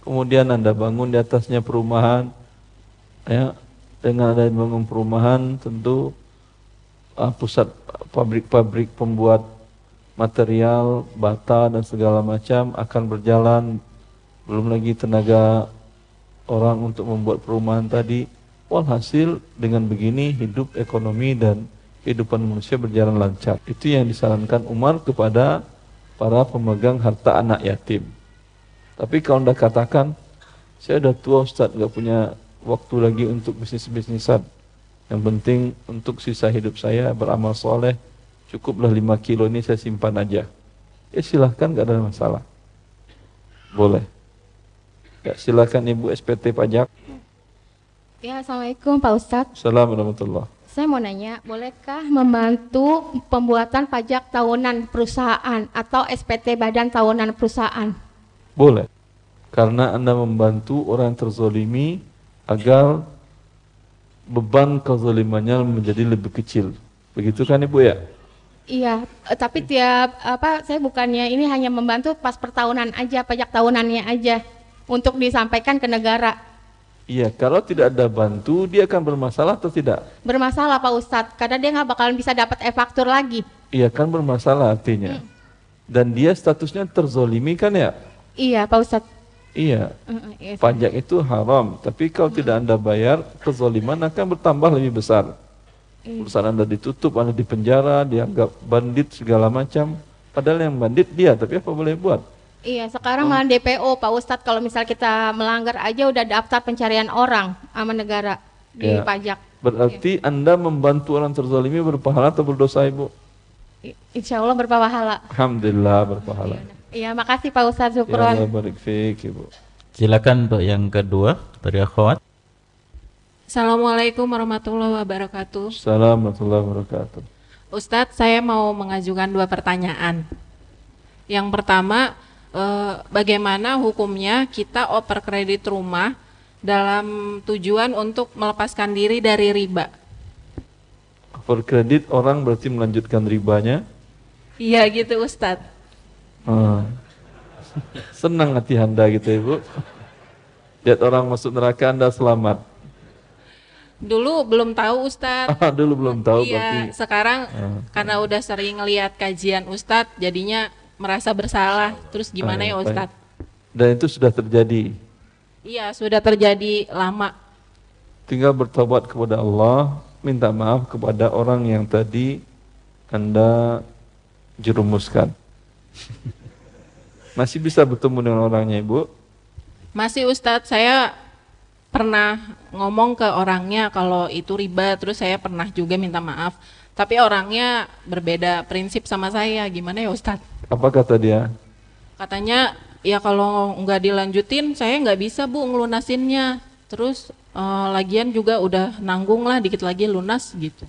Speaker 2: Kemudian Anda bangun di atasnya perumahan, ya, dengan ada bangun perumahan tentu uh, pusat pabrik-pabrik pembuat material, bata dan segala macam akan berjalan. Belum lagi tenaga orang untuk membuat perumahan tadi. Walhasil dengan begini hidup ekonomi dan kehidupan manusia berjalan lancar. Itu yang disarankan Umar kepada para pemegang harta anak yatim. Tapi kalau anda katakan, saya udah tua Ustaz, gak punya waktu lagi untuk bisnis-bisnisan. Yang penting untuk sisa hidup saya beramal soleh, cukuplah 5 kilo ini saya simpan aja. Ya silahkan gak ada masalah. Boleh. Ya silahkan Ibu SPT Pajak.
Speaker 9: Ya, Assalamualaikum Pak Ustadz.
Speaker 2: Assalamualaikum warahmatullahi
Speaker 9: saya mau nanya, bolehkah membantu pembuatan pajak tahunan perusahaan atau SPT badan tahunan perusahaan?
Speaker 2: Boleh. Karena Anda membantu orang yang terzolimi agar beban kezolimannya menjadi lebih kecil. Begitu kan Ibu ya?
Speaker 9: Iya, eh, tapi tiap apa saya bukannya ini hanya membantu pas pertahunan aja, pajak tahunannya aja untuk disampaikan ke negara.
Speaker 2: Iya, kalau tidak ada bantu, dia akan bermasalah atau tidak?
Speaker 9: Bermasalah Pak Ustadz, karena dia nggak bakalan bisa dapat e-faktur lagi.
Speaker 2: Iya kan bermasalah artinya. Hmm. Dan dia statusnya terzolimi kan ya?
Speaker 9: Iya Pak Ustadz.
Speaker 2: Iya. Uh, iya. Pajak itu haram, tapi kalau hmm. tidak Anda bayar, kezoliman akan bertambah lebih besar. Hmm. Perusahaan Anda ditutup, Anda dipenjara, dianggap bandit segala macam. Padahal yang bandit dia, tapi apa boleh buat?
Speaker 9: Iya, sekarang malah DPO Pak Ustadz kalau misal kita melanggar aja udah daftar pencarian orang sama negara di ya. pajak.
Speaker 2: Berarti ya. Anda membantu orang terzalimi berpahala atau berdosa Ibu?
Speaker 9: Insya Allah berpahala.
Speaker 2: Alhamdulillah berpahala.
Speaker 9: Iya, makasih Pak Ustadz Syukron. Ya, barik
Speaker 1: fik, Ibu. Silakan untuk yang kedua dari akhwat.
Speaker 10: Assalamualaikum warahmatullahi wabarakatuh.
Speaker 2: Assalamualaikum warahmatullahi wabarakatuh.
Speaker 10: Ustadz, saya mau mengajukan dua pertanyaan. Yang pertama, eh, bagaimana hukumnya kita oper kredit rumah dalam tujuan untuk melepaskan diri dari riba.
Speaker 2: Oper kredit orang berarti melanjutkan ribanya?
Speaker 10: Iya gitu Ustadz.
Speaker 2: Hmm. Senang hati anda gitu ibu. Lihat orang masuk neraka anda selamat.
Speaker 10: Dulu belum tahu Ustadz.
Speaker 2: Ah, dulu belum tahu
Speaker 10: iya, berarti. Sekarang hmm. karena udah sering ngelihat kajian Ustadz, jadinya merasa bersalah. Terus gimana ah, ya Ustadz?
Speaker 2: Dan itu sudah terjadi?
Speaker 10: Iya, sudah terjadi lama.
Speaker 2: Tinggal bertobat kepada Allah, minta maaf kepada orang yang tadi Anda jerumuskan. [laughs] Masih bisa bertemu dengan orangnya Ibu?
Speaker 10: Masih Ustadz, saya pernah ngomong ke orangnya kalau itu riba, terus saya pernah juga minta maaf. Tapi orangnya berbeda prinsip sama saya, gimana ya Ustadz?
Speaker 2: Apa kata dia?
Speaker 10: Katanya ya kalau nggak dilanjutin saya nggak bisa bu ngelunasinnya. Terus uh, lagian juga udah nanggung lah dikit lagi lunas gitu.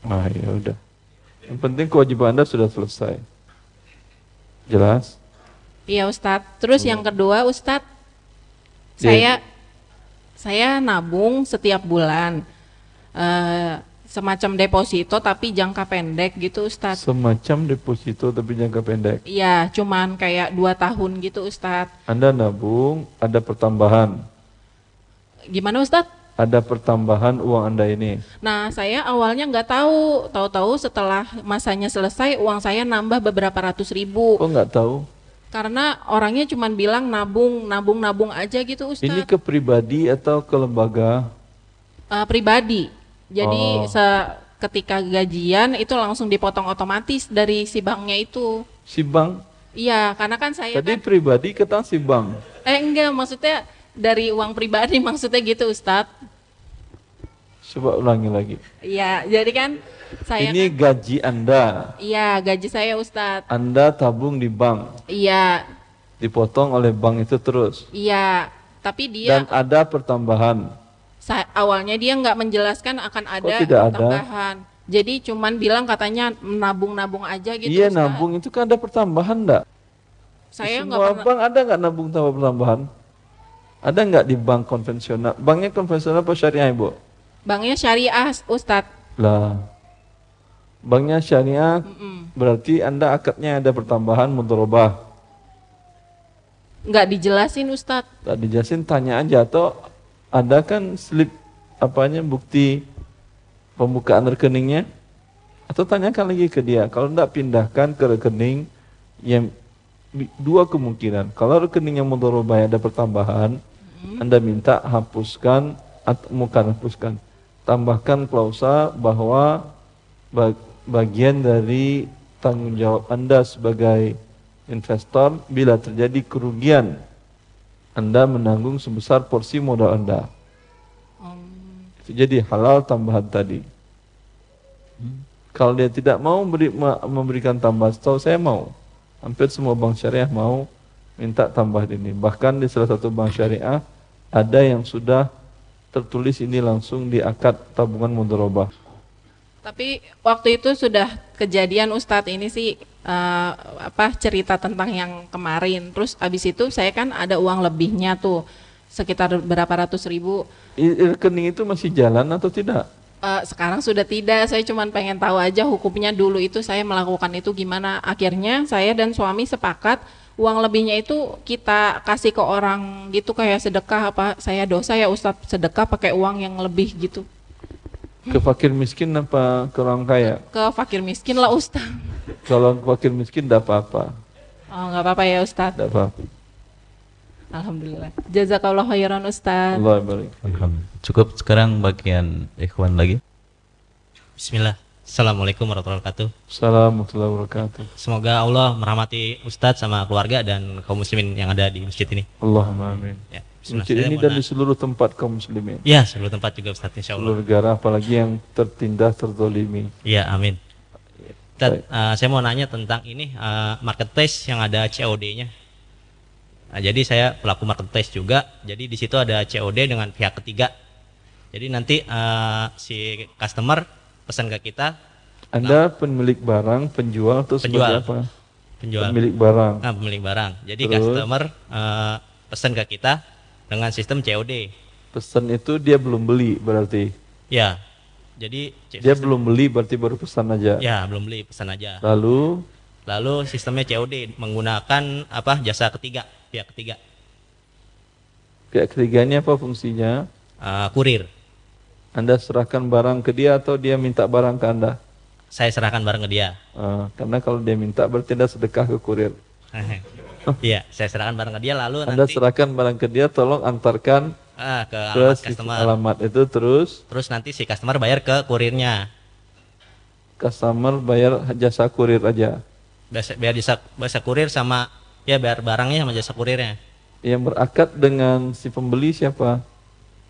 Speaker 2: Ah ya udah. Yang penting kewajiban anda sudah selesai. Jelas?
Speaker 10: Iya Ustadz. Terus hmm. yang kedua Ustadz, yeah. saya saya nabung setiap bulan. Uh, semacam deposito tapi jangka pendek gitu Ustadz.
Speaker 2: Semacam deposito tapi jangka pendek.
Speaker 10: Iya, cuman kayak dua tahun gitu Ustadz.
Speaker 2: Anda nabung, ada pertambahan.
Speaker 10: Gimana Ustadz?
Speaker 2: Ada pertambahan uang Anda ini.
Speaker 10: Nah, saya awalnya nggak tahu, tahu-tahu setelah masanya selesai uang saya nambah beberapa ratus ribu.
Speaker 2: Kok nggak tahu?
Speaker 10: Karena orangnya cuma bilang nabung, nabung, nabung aja gitu Ustadz.
Speaker 2: Ini ke pribadi atau ke lembaga?
Speaker 10: Uh, pribadi. Jadi oh. se ketika gajian itu langsung dipotong otomatis dari si banknya itu.
Speaker 2: Si bank?
Speaker 10: Iya, karena kan saya
Speaker 2: Tadi
Speaker 10: kan,
Speaker 2: pribadi kata si bank.
Speaker 10: Eh enggak, maksudnya dari uang pribadi [laughs] maksudnya gitu Ustadz.
Speaker 2: Coba ulangi lagi.
Speaker 10: Iya, jadi kan saya
Speaker 2: Ini
Speaker 10: kan,
Speaker 2: gaji Anda.
Speaker 10: Iya, gaji saya Ustadz.
Speaker 2: Anda tabung di bank.
Speaker 10: Iya.
Speaker 2: Dipotong oleh bank itu terus.
Speaker 10: Iya, tapi dia
Speaker 2: Dan ada pertambahan
Speaker 10: awalnya dia nggak menjelaskan akan ada
Speaker 2: tambahan. Ada?
Speaker 10: Jadi cuman bilang katanya nabung-nabung aja gitu.
Speaker 2: Iya Ustaz. nabung itu kan ada pertambahan enggak?
Speaker 10: Saya
Speaker 2: nggak pernah. bank ada nggak nabung tambah pertambahan? Ada nggak di bank konvensional? Banknya konvensional apa syariah ibu?
Speaker 10: Banknya syariah Ustadz.
Speaker 2: Lah, banknya syariah mm -mm. berarti anda akadnya ada pertambahan mudorobah.
Speaker 10: Nggak dijelasin Ustadz.
Speaker 2: Nggak dijelasin tanya aja atau ada kan slip apanya bukti pembukaan rekeningnya? Atau tanyakan lagi ke dia kalau tidak pindahkan ke rekening yang dua kemungkinan. Kalau rekening yang mudharabah ada pertambahan hmm. anda minta hapuskan atau bukan hapuskan. Tambahkan klausa bahwa bagian dari tanggung jawab anda sebagai investor bila terjadi kerugian anda menanggung sebesar porsi modal Anda. Um. Jadi halal tambahan tadi. Hmm. Kalau dia tidak mau beri, memberikan tambahan, setahu saya mau. Hampir semua bank syariah mau minta tambahan ini. Bahkan di salah satu bank syariah ada yang sudah tertulis ini langsung di akad tabungan mudharabah.
Speaker 10: Tapi waktu itu sudah kejadian Ustadz ini sih uh, apa cerita tentang yang kemarin. Terus abis itu saya kan ada uang lebihnya tuh sekitar berapa ratus ribu.
Speaker 2: Rekening itu masih jalan atau tidak?
Speaker 10: Uh, sekarang sudah tidak. Saya cuma pengen tahu aja hukumnya dulu itu saya melakukan itu gimana. Akhirnya saya dan suami sepakat uang lebihnya itu kita kasih ke orang gitu kayak sedekah apa saya dosa ya Ustadz sedekah pakai uang yang lebih gitu.
Speaker 2: Ke fakir miskin apa ke orang kaya?
Speaker 10: Ke fakir miskin lah Ustaz.
Speaker 2: Kalau fakir miskin tidak apa-apa.
Speaker 10: Oh nggak apa-apa ya Ustaz.
Speaker 2: Tidak apa-apa.
Speaker 10: Alhamdulillah. Jazakallah khairan Ustaz.
Speaker 2: Allah barik.
Speaker 11: Cukup sekarang bagian ikhwan lagi.
Speaker 12: Bismillah. Assalamualaikum warahmatullahi wabarakatuh.
Speaker 2: Assalamualaikum warahmatullahi wabarakatuh.
Speaker 12: Semoga Allah merahmati Ustadz sama keluarga dan kaum muslimin yang ada di masjid ini.
Speaker 2: Allahumma amin. Ya. Masjid ini dan di seluruh tempat kaum muslimin.
Speaker 12: Ya, seluruh tempat juga Ustaz insya Allah.
Speaker 2: Seluruh negara apalagi yang tertindas terzolimi.
Speaker 12: Ya, amin. Uh, saya mau nanya tentang ini uh, marketplace yang ada COD-nya. Nah, jadi saya pelaku marketplace juga. Jadi di situ ada COD dengan pihak ketiga. Jadi nanti uh, si customer pesan ke kita.
Speaker 2: Anda nah, pemilik barang, penjual atau penjual. apa?
Speaker 12: Penjual.
Speaker 2: Pemilik barang.
Speaker 12: Nah, pemilik barang. Jadi Terus. customer uh, pesan ke kita dengan sistem COD.
Speaker 2: Pesan itu dia belum beli berarti.
Speaker 12: Ya. Jadi
Speaker 2: dia belum beli berarti baru pesan aja.
Speaker 12: Ya, belum beli pesan aja.
Speaker 2: Lalu
Speaker 12: lalu sistemnya COD menggunakan apa jasa ketiga, pihak ketiga.
Speaker 2: Pihak ketiganya apa fungsinya?
Speaker 12: Uh, kurir.
Speaker 2: Anda serahkan barang ke dia atau dia minta barang ke Anda?
Speaker 12: Saya serahkan barang ke dia.
Speaker 2: Uh, karena kalau dia minta berarti Anda sedekah ke kurir. [laughs]
Speaker 12: Iya, saya serahkan barang ke dia lalu
Speaker 2: Anda nanti serahkan barang ke dia, tolong antarkan
Speaker 12: ah, ke alamat customer.
Speaker 2: Alamat itu terus
Speaker 12: terus nanti si customer bayar ke kurirnya.
Speaker 2: Customer bayar jasa kurir aja.
Speaker 12: biar jasa, jasa kurir sama ya biar barangnya sama jasa kurirnya.
Speaker 2: Yang berakad dengan si pembeli siapa?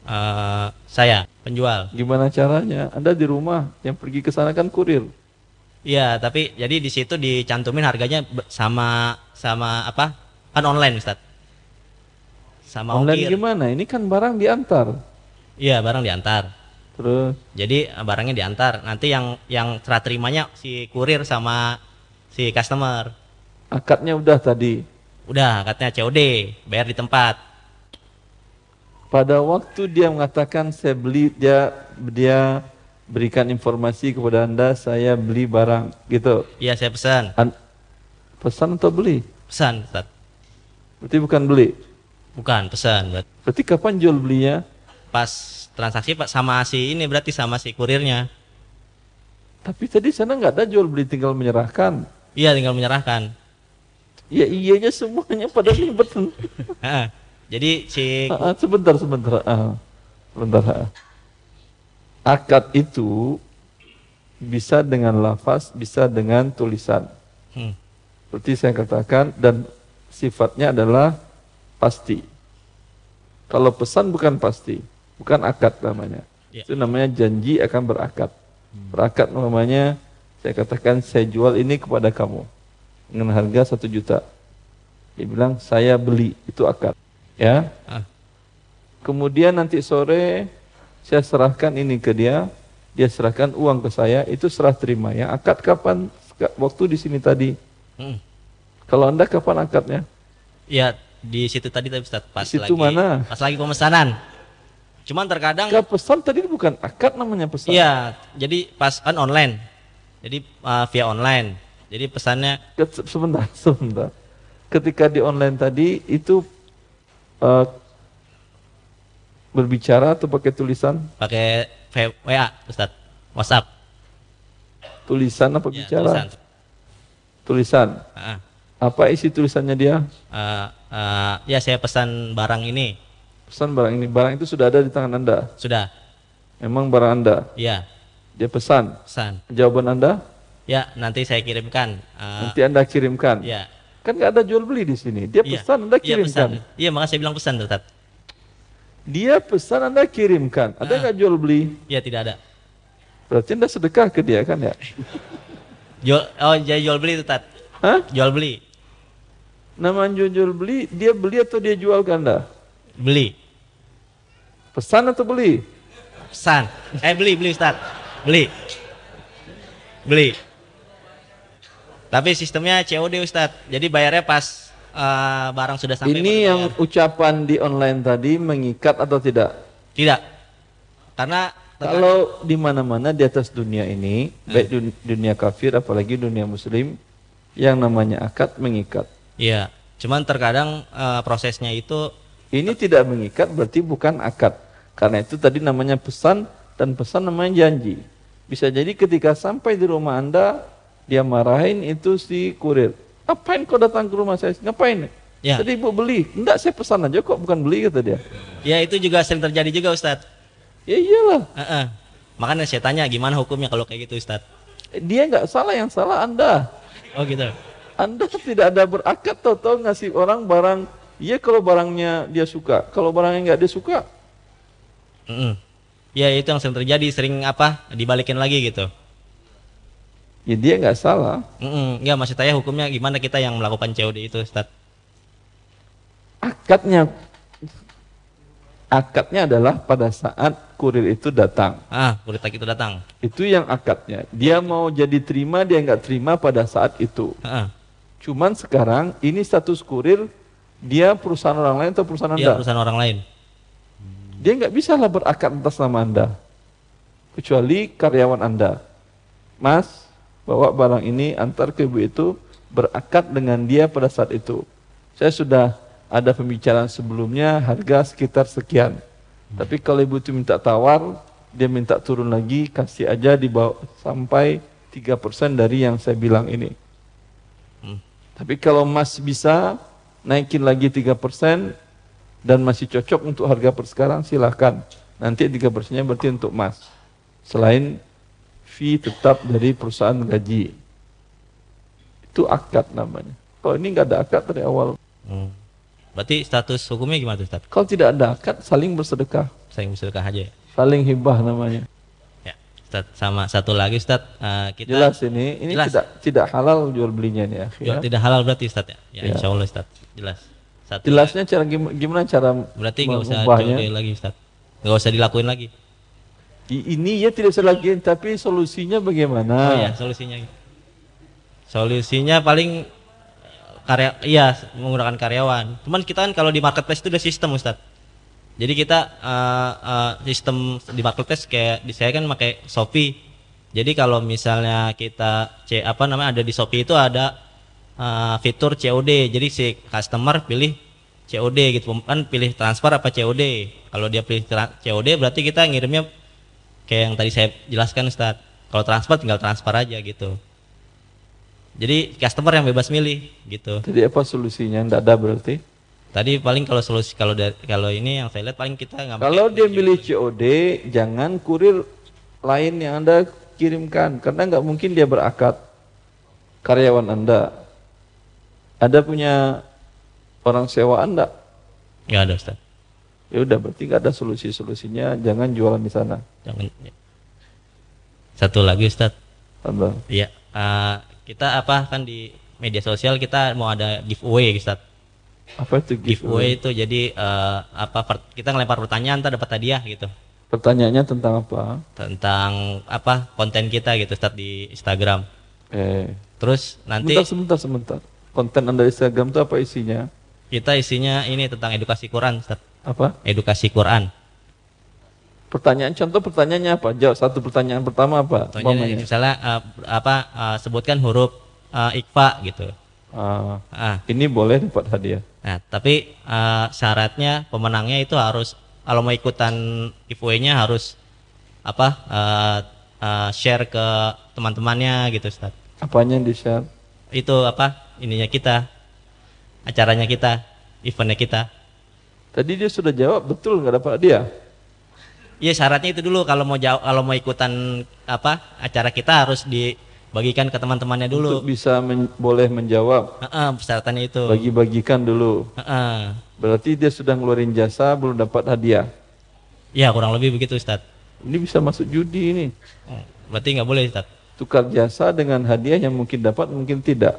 Speaker 12: Uh, saya, penjual.
Speaker 2: Gimana caranya? Anda di rumah, yang pergi ke sana kan kurir.
Speaker 12: Iya, tapi jadi di situ dicantumin harganya sama sama apa? Kan online, Ustaz.
Speaker 2: Sama online ongkir. gimana? Ini kan barang diantar.
Speaker 12: Iya, barang diantar.
Speaker 2: Terus?
Speaker 12: Jadi eh, barangnya diantar. Nanti yang yang serah terimanya si kurir sama si customer.
Speaker 2: Akadnya udah tadi.
Speaker 12: Udah, akadnya COD, bayar di tempat
Speaker 2: pada waktu dia mengatakan saya beli dia dia berikan informasi kepada anda saya beli barang gitu.
Speaker 12: Iya saya pesan.
Speaker 2: An pesan atau beli?
Speaker 12: Pesan Ustaz.
Speaker 2: berarti bukan beli?
Speaker 12: Bukan pesan
Speaker 2: berarti kapan jual belinya?
Speaker 12: Pas transaksi pak sama si ini berarti sama si kurirnya.
Speaker 2: Tapi tadi sana nggak ada jual beli tinggal menyerahkan.
Speaker 12: Iya tinggal menyerahkan.
Speaker 2: Ya iyanya semuanya pada ribet. [laughs]
Speaker 12: Jadi si
Speaker 2: sebentar sebentar. Sebentar. Akad itu bisa dengan lafaz, bisa dengan tulisan. Hmm. Seperti saya katakan dan sifatnya adalah pasti. Kalau pesan bukan pasti, bukan akad namanya. Yeah. Itu namanya janji akan berakad. Hmm. Berakad namanya saya katakan saya jual ini kepada kamu dengan harga satu juta. Dia bilang saya beli itu akad ya. Ah. Kemudian nanti sore saya serahkan ini ke dia, dia serahkan uang ke saya, itu serah terima ya. Akad kapan? Waktu di sini tadi. Hmm. Kalau anda kapan akadnya?
Speaker 12: Ya di situ tadi tapi Ustaz, pas
Speaker 2: situ lagi mana?
Speaker 12: pas lagi pemesanan. Cuman terkadang
Speaker 2: Gak pesan tadi bukan akad namanya pesan.
Speaker 12: Iya, jadi pas kan online. Jadi uh, via online. Jadi pesannya
Speaker 2: sebentar, sebentar. Ketika di online tadi itu uh, berbicara atau pakai tulisan?
Speaker 12: Pakai WA, Ustaz. WhatsApp.
Speaker 2: Tulisan apa ya, bicara? Tulisan. Tulisan. Uh. Apa isi tulisannya dia?
Speaker 12: Uh, uh, ya saya pesan barang ini.
Speaker 2: Pesan barang ini. Barang itu sudah ada di tangan Anda?
Speaker 12: Sudah.
Speaker 2: Memang barang Anda?
Speaker 12: Iya.
Speaker 2: Dia pesan?
Speaker 12: Pesan.
Speaker 2: Jawaban Anda?
Speaker 12: Ya, nanti saya kirimkan.
Speaker 2: Uh, nanti Anda kirimkan?
Speaker 12: Ya.
Speaker 2: Kan nggak ada jual beli di sini. Dia iya. pesan, Anda kirimkan.
Speaker 12: Iya, pesan. Iya, makanya saya bilang pesan, Ustaz.
Speaker 2: Dia pesan, Anda kirimkan. Ada ah. nggak jual beli?
Speaker 12: Iya, tidak ada.
Speaker 2: Berarti Anda sedekah ke dia kan ya?
Speaker 12: jual, oh, jadi jual beli, Ustaz.
Speaker 2: Hah?
Speaker 12: Jual beli.
Speaker 2: Nama jual, jual beli, dia beli atau dia jual ke Anda?
Speaker 12: Beli.
Speaker 2: Pesan atau beli?
Speaker 12: Pesan. Eh, beli, beli, Ustaz. Beli. Beli. Tapi sistemnya COD Ustadz. Jadi bayarnya pas uh, barang sudah sampai.
Speaker 2: Ini yang bayar. ucapan di online tadi mengikat atau tidak?
Speaker 12: Tidak. Karena
Speaker 2: kalau di mana-mana di atas dunia ini, hmm. baik dunia kafir apalagi dunia muslim, yang namanya akad mengikat.
Speaker 12: Iya. Cuman terkadang uh, prosesnya itu
Speaker 2: ini tidak mengikat berarti bukan akad. Karena itu tadi namanya pesan dan pesan namanya janji. Bisa jadi ketika sampai di rumah Anda dia marahin itu si kurir. Ngapain kau datang ke rumah saya? Ngapain? Ya. Jadi ibu beli. Enggak, saya pesan aja kok, bukan beli kata dia.
Speaker 12: Ya itu juga sering terjadi juga Ustadz.
Speaker 2: Ya iyalah.
Speaker 12: Uh -uh. Makanya saya tanya gimana hukumnya kalau kayak gitu Ustadz?
Speaker 2: Dia nggak salah, yang salah Anda.
Speaker 12: Oh gitu.
Speaker 2: Anda [laughs] tidak ada berakad atau ngasih orang barang. Iya kalau barangnya dia suka, kalau barangnya nggak dia suka.
Speaker 12: Mm -mm. Ya itu yang sering terjadi, sering apa dibalikin lagi gitu.
Speaker 2: Ya dia nggak salah.
Speaker 12: Mm -mm, nggak maksud saya hukumnya gimana kita yang melakukan COD itu, Ustaz?
Speaker 2: Akadnya akadnya adalah pada saat kurir itu datang.
Speaker 12: Ah, kurir itu datang.
Speaker 2: Itu yang akadnya. Dia mau jadi terima, dia nggak terima pada saat itu. Ah. Cuman sekarang ini status kurir dia perusahaan orang lain atau perusahaan
Speaker 12: dia
Speaker 2: anda?
Speaker 12: perusahaan orang lain.
Speaker 2: Dia nggak bisa lah berakad atas nama anda, kecuali karyawan anda. Mas, bawa barang ini antar ke ibu itu berakad dengan dia pada saat itu. Saya sudah ada pembicaraan sebelumnya harga sekitar sekian. Tapi kalau ibu itu minta tawar, dia minta turun lagi, kasih aja di bawah sampai 3% dari yang saya bilang ini. Hmm. Tapi kalau Mas bisa naikin lagi 3% dan masih cocok untuk harga per sekarang silahkan. Nanti 3 persennya berarti untuk Mas. Selain fee tetap dari perusahaan gaji. Itu akad namanya. Kalau ini nggak ada akad dari awal.
Speaker 12: Hmm. Berarti status hukumnya gimana Ustaz?
Speaker 2: Kalau tidak ada akad, saling bersedekah.
Speaker 12: Saling bersedekah aja ya?
Speaker 2: Saling hibah namanya.
Speaker 12: Ya, Ustaz. Sama satu lagi Ustaz, uh, kita
Speaker 2: Jelas ini, ini
Speaker 12: Jelas.
Speaker 2: tidak tidak halal jual belinya nih akhir.
Speaker 12: Jual tidak halal berarti Ustaz ya? Ya,
Speaker 2: Ya.
Speaker 12: insya Allah Ustaz. Jelas. Satu
Speaker 2: Jelasnya cara gimana, cara
Speaker 12: Berarti nggak usah? COD lagi Ustaz. Nggak usah dilakuin lagi.
Speaker 2: Ini ya tidak usah lagi, tapi solusinya bagaimana?
Speaker 12: Oh ya, solusinya. Solusinya paling karya iya menggunakan karyawan. Cuman kita kan kalau di marketplace itu udah sistem Ustaz. Jadi kita eh, eh, sistem di marketplace kayak di saya kan pakai Shopee. Jadi kalau misalnya kita c apa namanya ada di Shopee itu ada eh, fitur COD. Jadi si customer pilih COD gitu kan pilih transfer apa COD. Kalau dia pilih COD berarti kita ngirimnya kayak yang tadi saya jelaskan Ustaz. Kalau transfer tinggal transfer aja gitu. Jadi customer yang bebas milih gitu.
Speaker 2: Jadi apa solusinya? Tidak ada berarti?
Speaker 12: Tadi paling kalau solusi kalau dari kalau ini yang saya lihat paling kita nggak
Speaker 2: Kalau dia milih COD, jangan kurir lain yang anda kirimkan, karena nggak mungkin dia berakad karyawan anda. Ada punya orang sewa anda?
Speaker 12: nggak ada Ustaz.
Speaker 2: Ya udah, berarti nggak ada solusi-solusinya. Jangan jualan di sana.
Speaker 12: Jangan. Satu lagi Ustaz.
Speaker 2: Apa?
Speaker 12: Iya. eh, kita apa kan di media sosial kita mau ada giveaway Ustaz.
Speaker 2: Apa itu
Speaker 12: Giveaway itu jadi eh, apa kita ngelempar pertanyaan ntar dapat hadiah gitu.
Speaker 2: Pertanyaannya tentang apa?
Speaker 12: Tentang apa konten kita gitu Ustaz di Instagram.
Speaker 2: Eh,
Speaker 12: Terus nanti
Speaker 2: sebentar, sebentar, sebentar. Konten anda di Instagram itu apa isinya?
Speaker 12: kita isinya ini tentang edukasi Quran Ustaz.
Speaker 2: Apa?
Speaker 12: Edukasi Quran.
Speaker 2: Pertanyaan contoh pertanyaannya apa? Jawab satu pertanyaan pertama apa?
Speaker 12: Contohnya misalnya eh, apa eh, sebutkan huruf eh, ikfa gitu.
Speaker 2: Ah,
Speaker 12: Ah.
Speaker 2: ini boleh dapat hadiah.
Speaker 12: Nah, tapi eh, syaratnya pemenangnya itu harus kalau mau ikutan giveaway-nya harus apa eh, eh, share ke teman-temannya gitu Ustaz.
Speaker 2: Apanya yang di share?
Speaker 12: Itu apa ininya kita acaranya kita eventnya kita.
Speaker 2: Tadi dia sudah jawab betul nggak dapat hadiah.
Speaker 12: Iya syaratnya itu dulu kalau mau jauh kalau mau ikutan apa acara kita harus dibagikan ke teman-temannya dulu.
Speaker 2: Untuk bisa men- boleh menjawab.
Speaker 12: Heeh, persyaratannya itu.
Speaker 2: Bagi-bagikan dulu.
Speaker 12: Heeh.
Speaker 2: Berarti dia sudah ngeluarin jasa belum dapat hadiah.
Speaker 12: Ya kurang lebih begitu Ustaz.
Speaker 2: Ini bisa masuk judi ini.
Speaker 12: Oh, Berarti nggak boleh Ustaz.
Speaker 2: Tukar jasa dengan hadiah yang mungkin dapat mungkin tidak.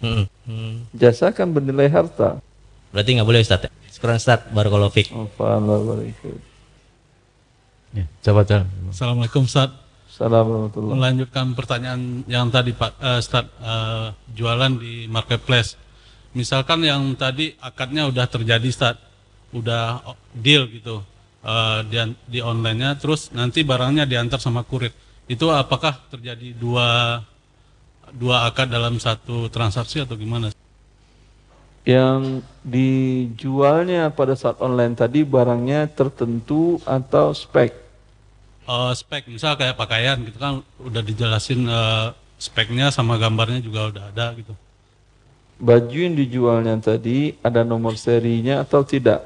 Speaker 12: Hmm. Hmm.
Speaker 2: Jasa kan bernilai harta.
Speaker 12: Berarti nggak boleh Ustaz. ya? Sekarang barakallahu fik.
Speaker 2: Oh, Assalamualaikum.
Speaker 11: Ya, coba coba.
Speaker 13: Assalamualaikum Ustaz.
Speaker 2: Assalamualaikum.
Speaker 13: Melanjutkan pertanyaan yang tadi Pak eh, Ustaz eh, jualan di marketplace. Misalkan yang tadi akadnya udah terjadi Ustaz, udah deal gitu eh, di, di online-nya, terus nanti barangnya diantar sama kurir. Itu apakah terjadi dua dua akad dalam satu transaksi atau gimana?
Speaker 2: Yang dijualnya pada saat online tadi barangnya tertentu atau spek.
Speaker 13: Eh, spek, misal kayak pakaian gitu kan udah dijelasin eh, speknya sama gambarnya juga udah ada gitu.
Speaker 2: Baju yang dijualnya tadi ada nomor serinya atau tidak?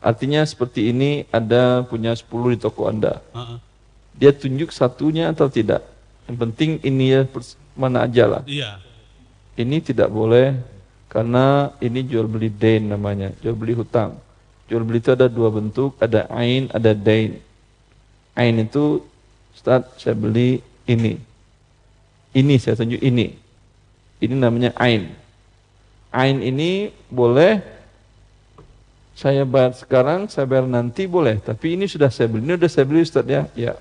Speaker 2: Artinya seperti ini ada punya 10 di toko Anda.
Speaker 13: Heeh.
Speaker 2: Dia tunjuk satunya atau tidak? Yang penting ini ya mana aja lah.
Speaker 13: Iya.
Speaker 2: Ini tidak boleh karena ini jual beli dain namanya, jual beli hutang. Jual beli itu ada dua bentuk, ada ain, ada dain. Ain itu, Ustaz, saya beli ini. Ini saya tunjuk ini. Ini namanya ain. Ain ini boleh saya bayar sekarang, saya bayar nanti boleh. Tapi ini sudah saya beli, ini sudah saya beli Ustaz ya. Ya.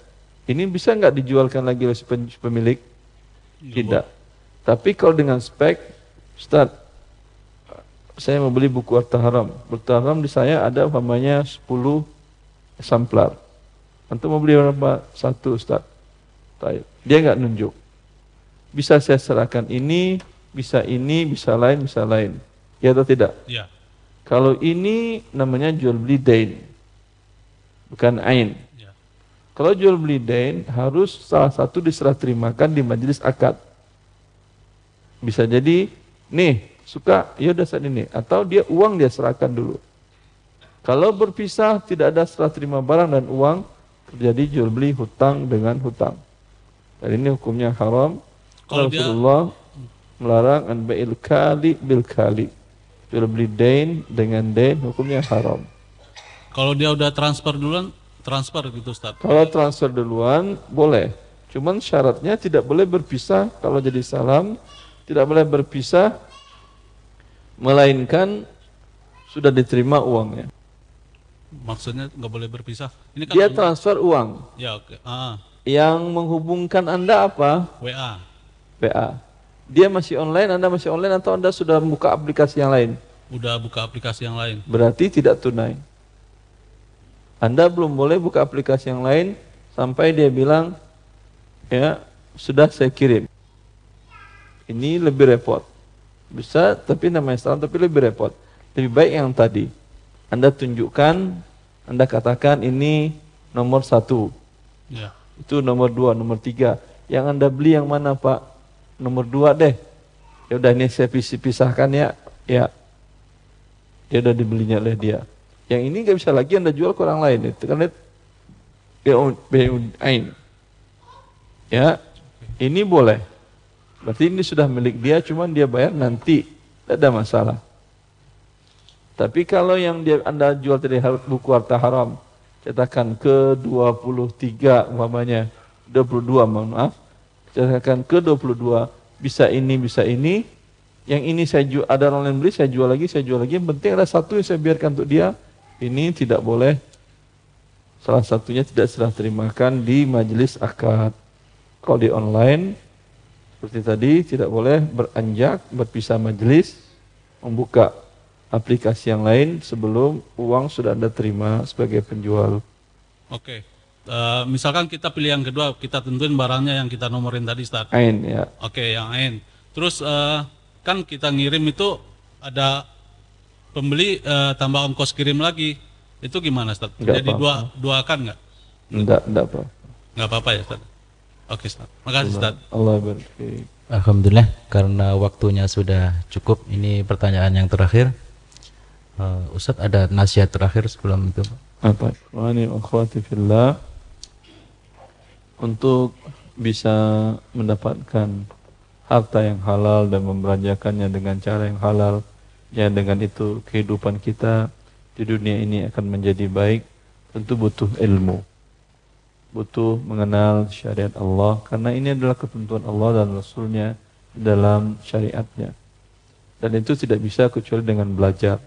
Speaker 2: Ini bisa nggak dijualkan lagi oleh si pemilik? Tidak. Tapi kalau dengan spek, Ustaz, saya mau beli buku Harta Haram. Harta Haram di saya ada umpamanya 10 samplar. Antum mau beli berapa? Satu Ustaz. Taib. Dia nggak nunjuk. Bisa saya serahkan ini, bisa ini, bisa lain, bisa lain. Ya atau tidak?
Speaker 13: Iya.
Speaker 2: Kalau ini namanya jual beli dain. Bukan ain. Kalau jual beli dain harus salah satu diserah terimakan di majelis akad. Bisa jadi, nih suka, ya udah saat ini. Atau dia uang dia serahkan dulu. Kalau berpisah tidak ada serah terima barang dan uang, terjadi jual beli hutang dengan hutang. Dan ini hukumnya haram.
Speaker 13: Kalau dia-
Speaker 2: Rasulullah melarang an ba'il kali bil kali. Jual beli dain dengan dain hukumnya haram.
Speaker 13: Kalau dia udah transfer duluan, transfer gitu Ustaz.
Speaker 2: Kalau transfer duluan boleh. Cuman syaratnya tidak boleh berpisah kalau jadi salam, tidak boleh berpisah melainkan sudah diterima uangnya.
Speaker 13: Maksudnya nggak boleh berpisah.
Speaker 2: Ini kan dia transfer uang.
Speaker 13: Ya oke. Okay. Ah.
Speaker 2: Yang menghubungkan anda apa?
Speaker 13: WA.
Speaker 2: WA. Dia masih online, anda masih online atau anda sudah buka aplikasi yang lain?
Speaker 13: Udah buka aplikasi yang lain.
Speaker 2: Berarti tidak tunai. Anda belum boleh buka aplikasi yang lain sampai dia bilang ya sudah saya kirim. Ini lebih repot. Bisa tapi namanya salam tapi lebih repot. Lebih baik yang tadi. Anda tunjukkan, Anda katakan ini nomor satu. Ya. Itu nomor dua, nomor tiga. Yang Anda beli yang mana Pak? Nomor dua deh. Ya udah ini saya pisahkan ya. Ya. Dia udah dibelinya oleh dia. Yang ini nggak bisa lagi Anda jual ke orang lain. Itu kan ain. Ya. Ini boleh. Berarti ini sudah milik dia, cuman dia bayar nanti. Tidak ada masalah. Tapi kalau yang dia Anda jual tadi buku harta haram, cetakan ke 23 umpamanya, 22 mohon maaf, cetakan ke 22 bisa ini bisa ini, yang ini saya jual ada orang lain beli saya jual lagi saya jual lagi, yang penting ada satu yang saya biarkan untuk dia, ini tidak boleh salah satunya tidak serah terimakan di majelis akad. Kalau di online seperti tadi tidak boleh beranjak berpisah majelis membuka aplikasi yang lain sebelum uang sudah Anda terima sebagai penjual.
Speaker 13: Oke. Uh, misalkan kita pilih yang kedua, kita tentuin barangnya yang kita nomorin tadi, Ustaz.
Speaker 2: Ain, ya.
Speaker 13: Oke, yang Ain. Terus uh, kan kita ngirim itu ada pembeli uh, tambah ongkos kirim lagi. Itu gimana? Enggak Jadi apa -apa. dua dua akan nggak?
Speaker 2: Enggak, enggak apa.
Speaker 13: Enggak apa-apa ya, Ustaz. Oke, Ustaz. Makasih, Ustaz.
Speaker 2: Allah berkati.
Speaker 11: Alhamdulillah karena waktunya sudah cukup. Ini pertanyaan yang terakhir. Uh, Ustaz ada nasihat terakhir sebelum itu
Speaker 2: Apa? Wani akhwati fillah untuk bisa mendapatkan harta yang halal dan membelanjakannya dengan cara yang halal ya dengan itu kehidupan kita di dunia ini akan menjadi baik tentu butuh ilmu butuh mengenal syariat Allah karena ini adalah ketentuan Allah dan Rasulnya dalam syariatnya dan itu tidak bisa kecuali dengan belajar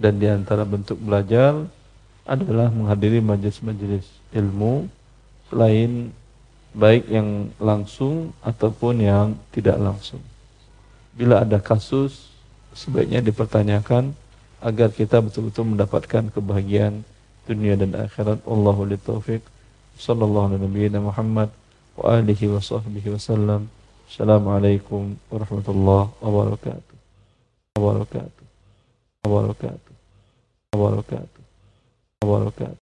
Speaker 2: dan di antara bentuk belajar adalah menghadiri majelis-majelis ilmu selain baik yang langsung ataupun yang tidak langsung. Bila ada kasus sebaiknya dipertanyakan agar kita betul-betul mendapatkan kebahagiaan dunia dan akhirat. Allahu li taufiq. Sallallahu alaihi Muhammad wa alihi wa sahbihi wasallam. Assalamualaikum warahmatullahi wabarakatuh. Wabarakatuh. Wabarakatuh. wabarakatuh wabarakatuh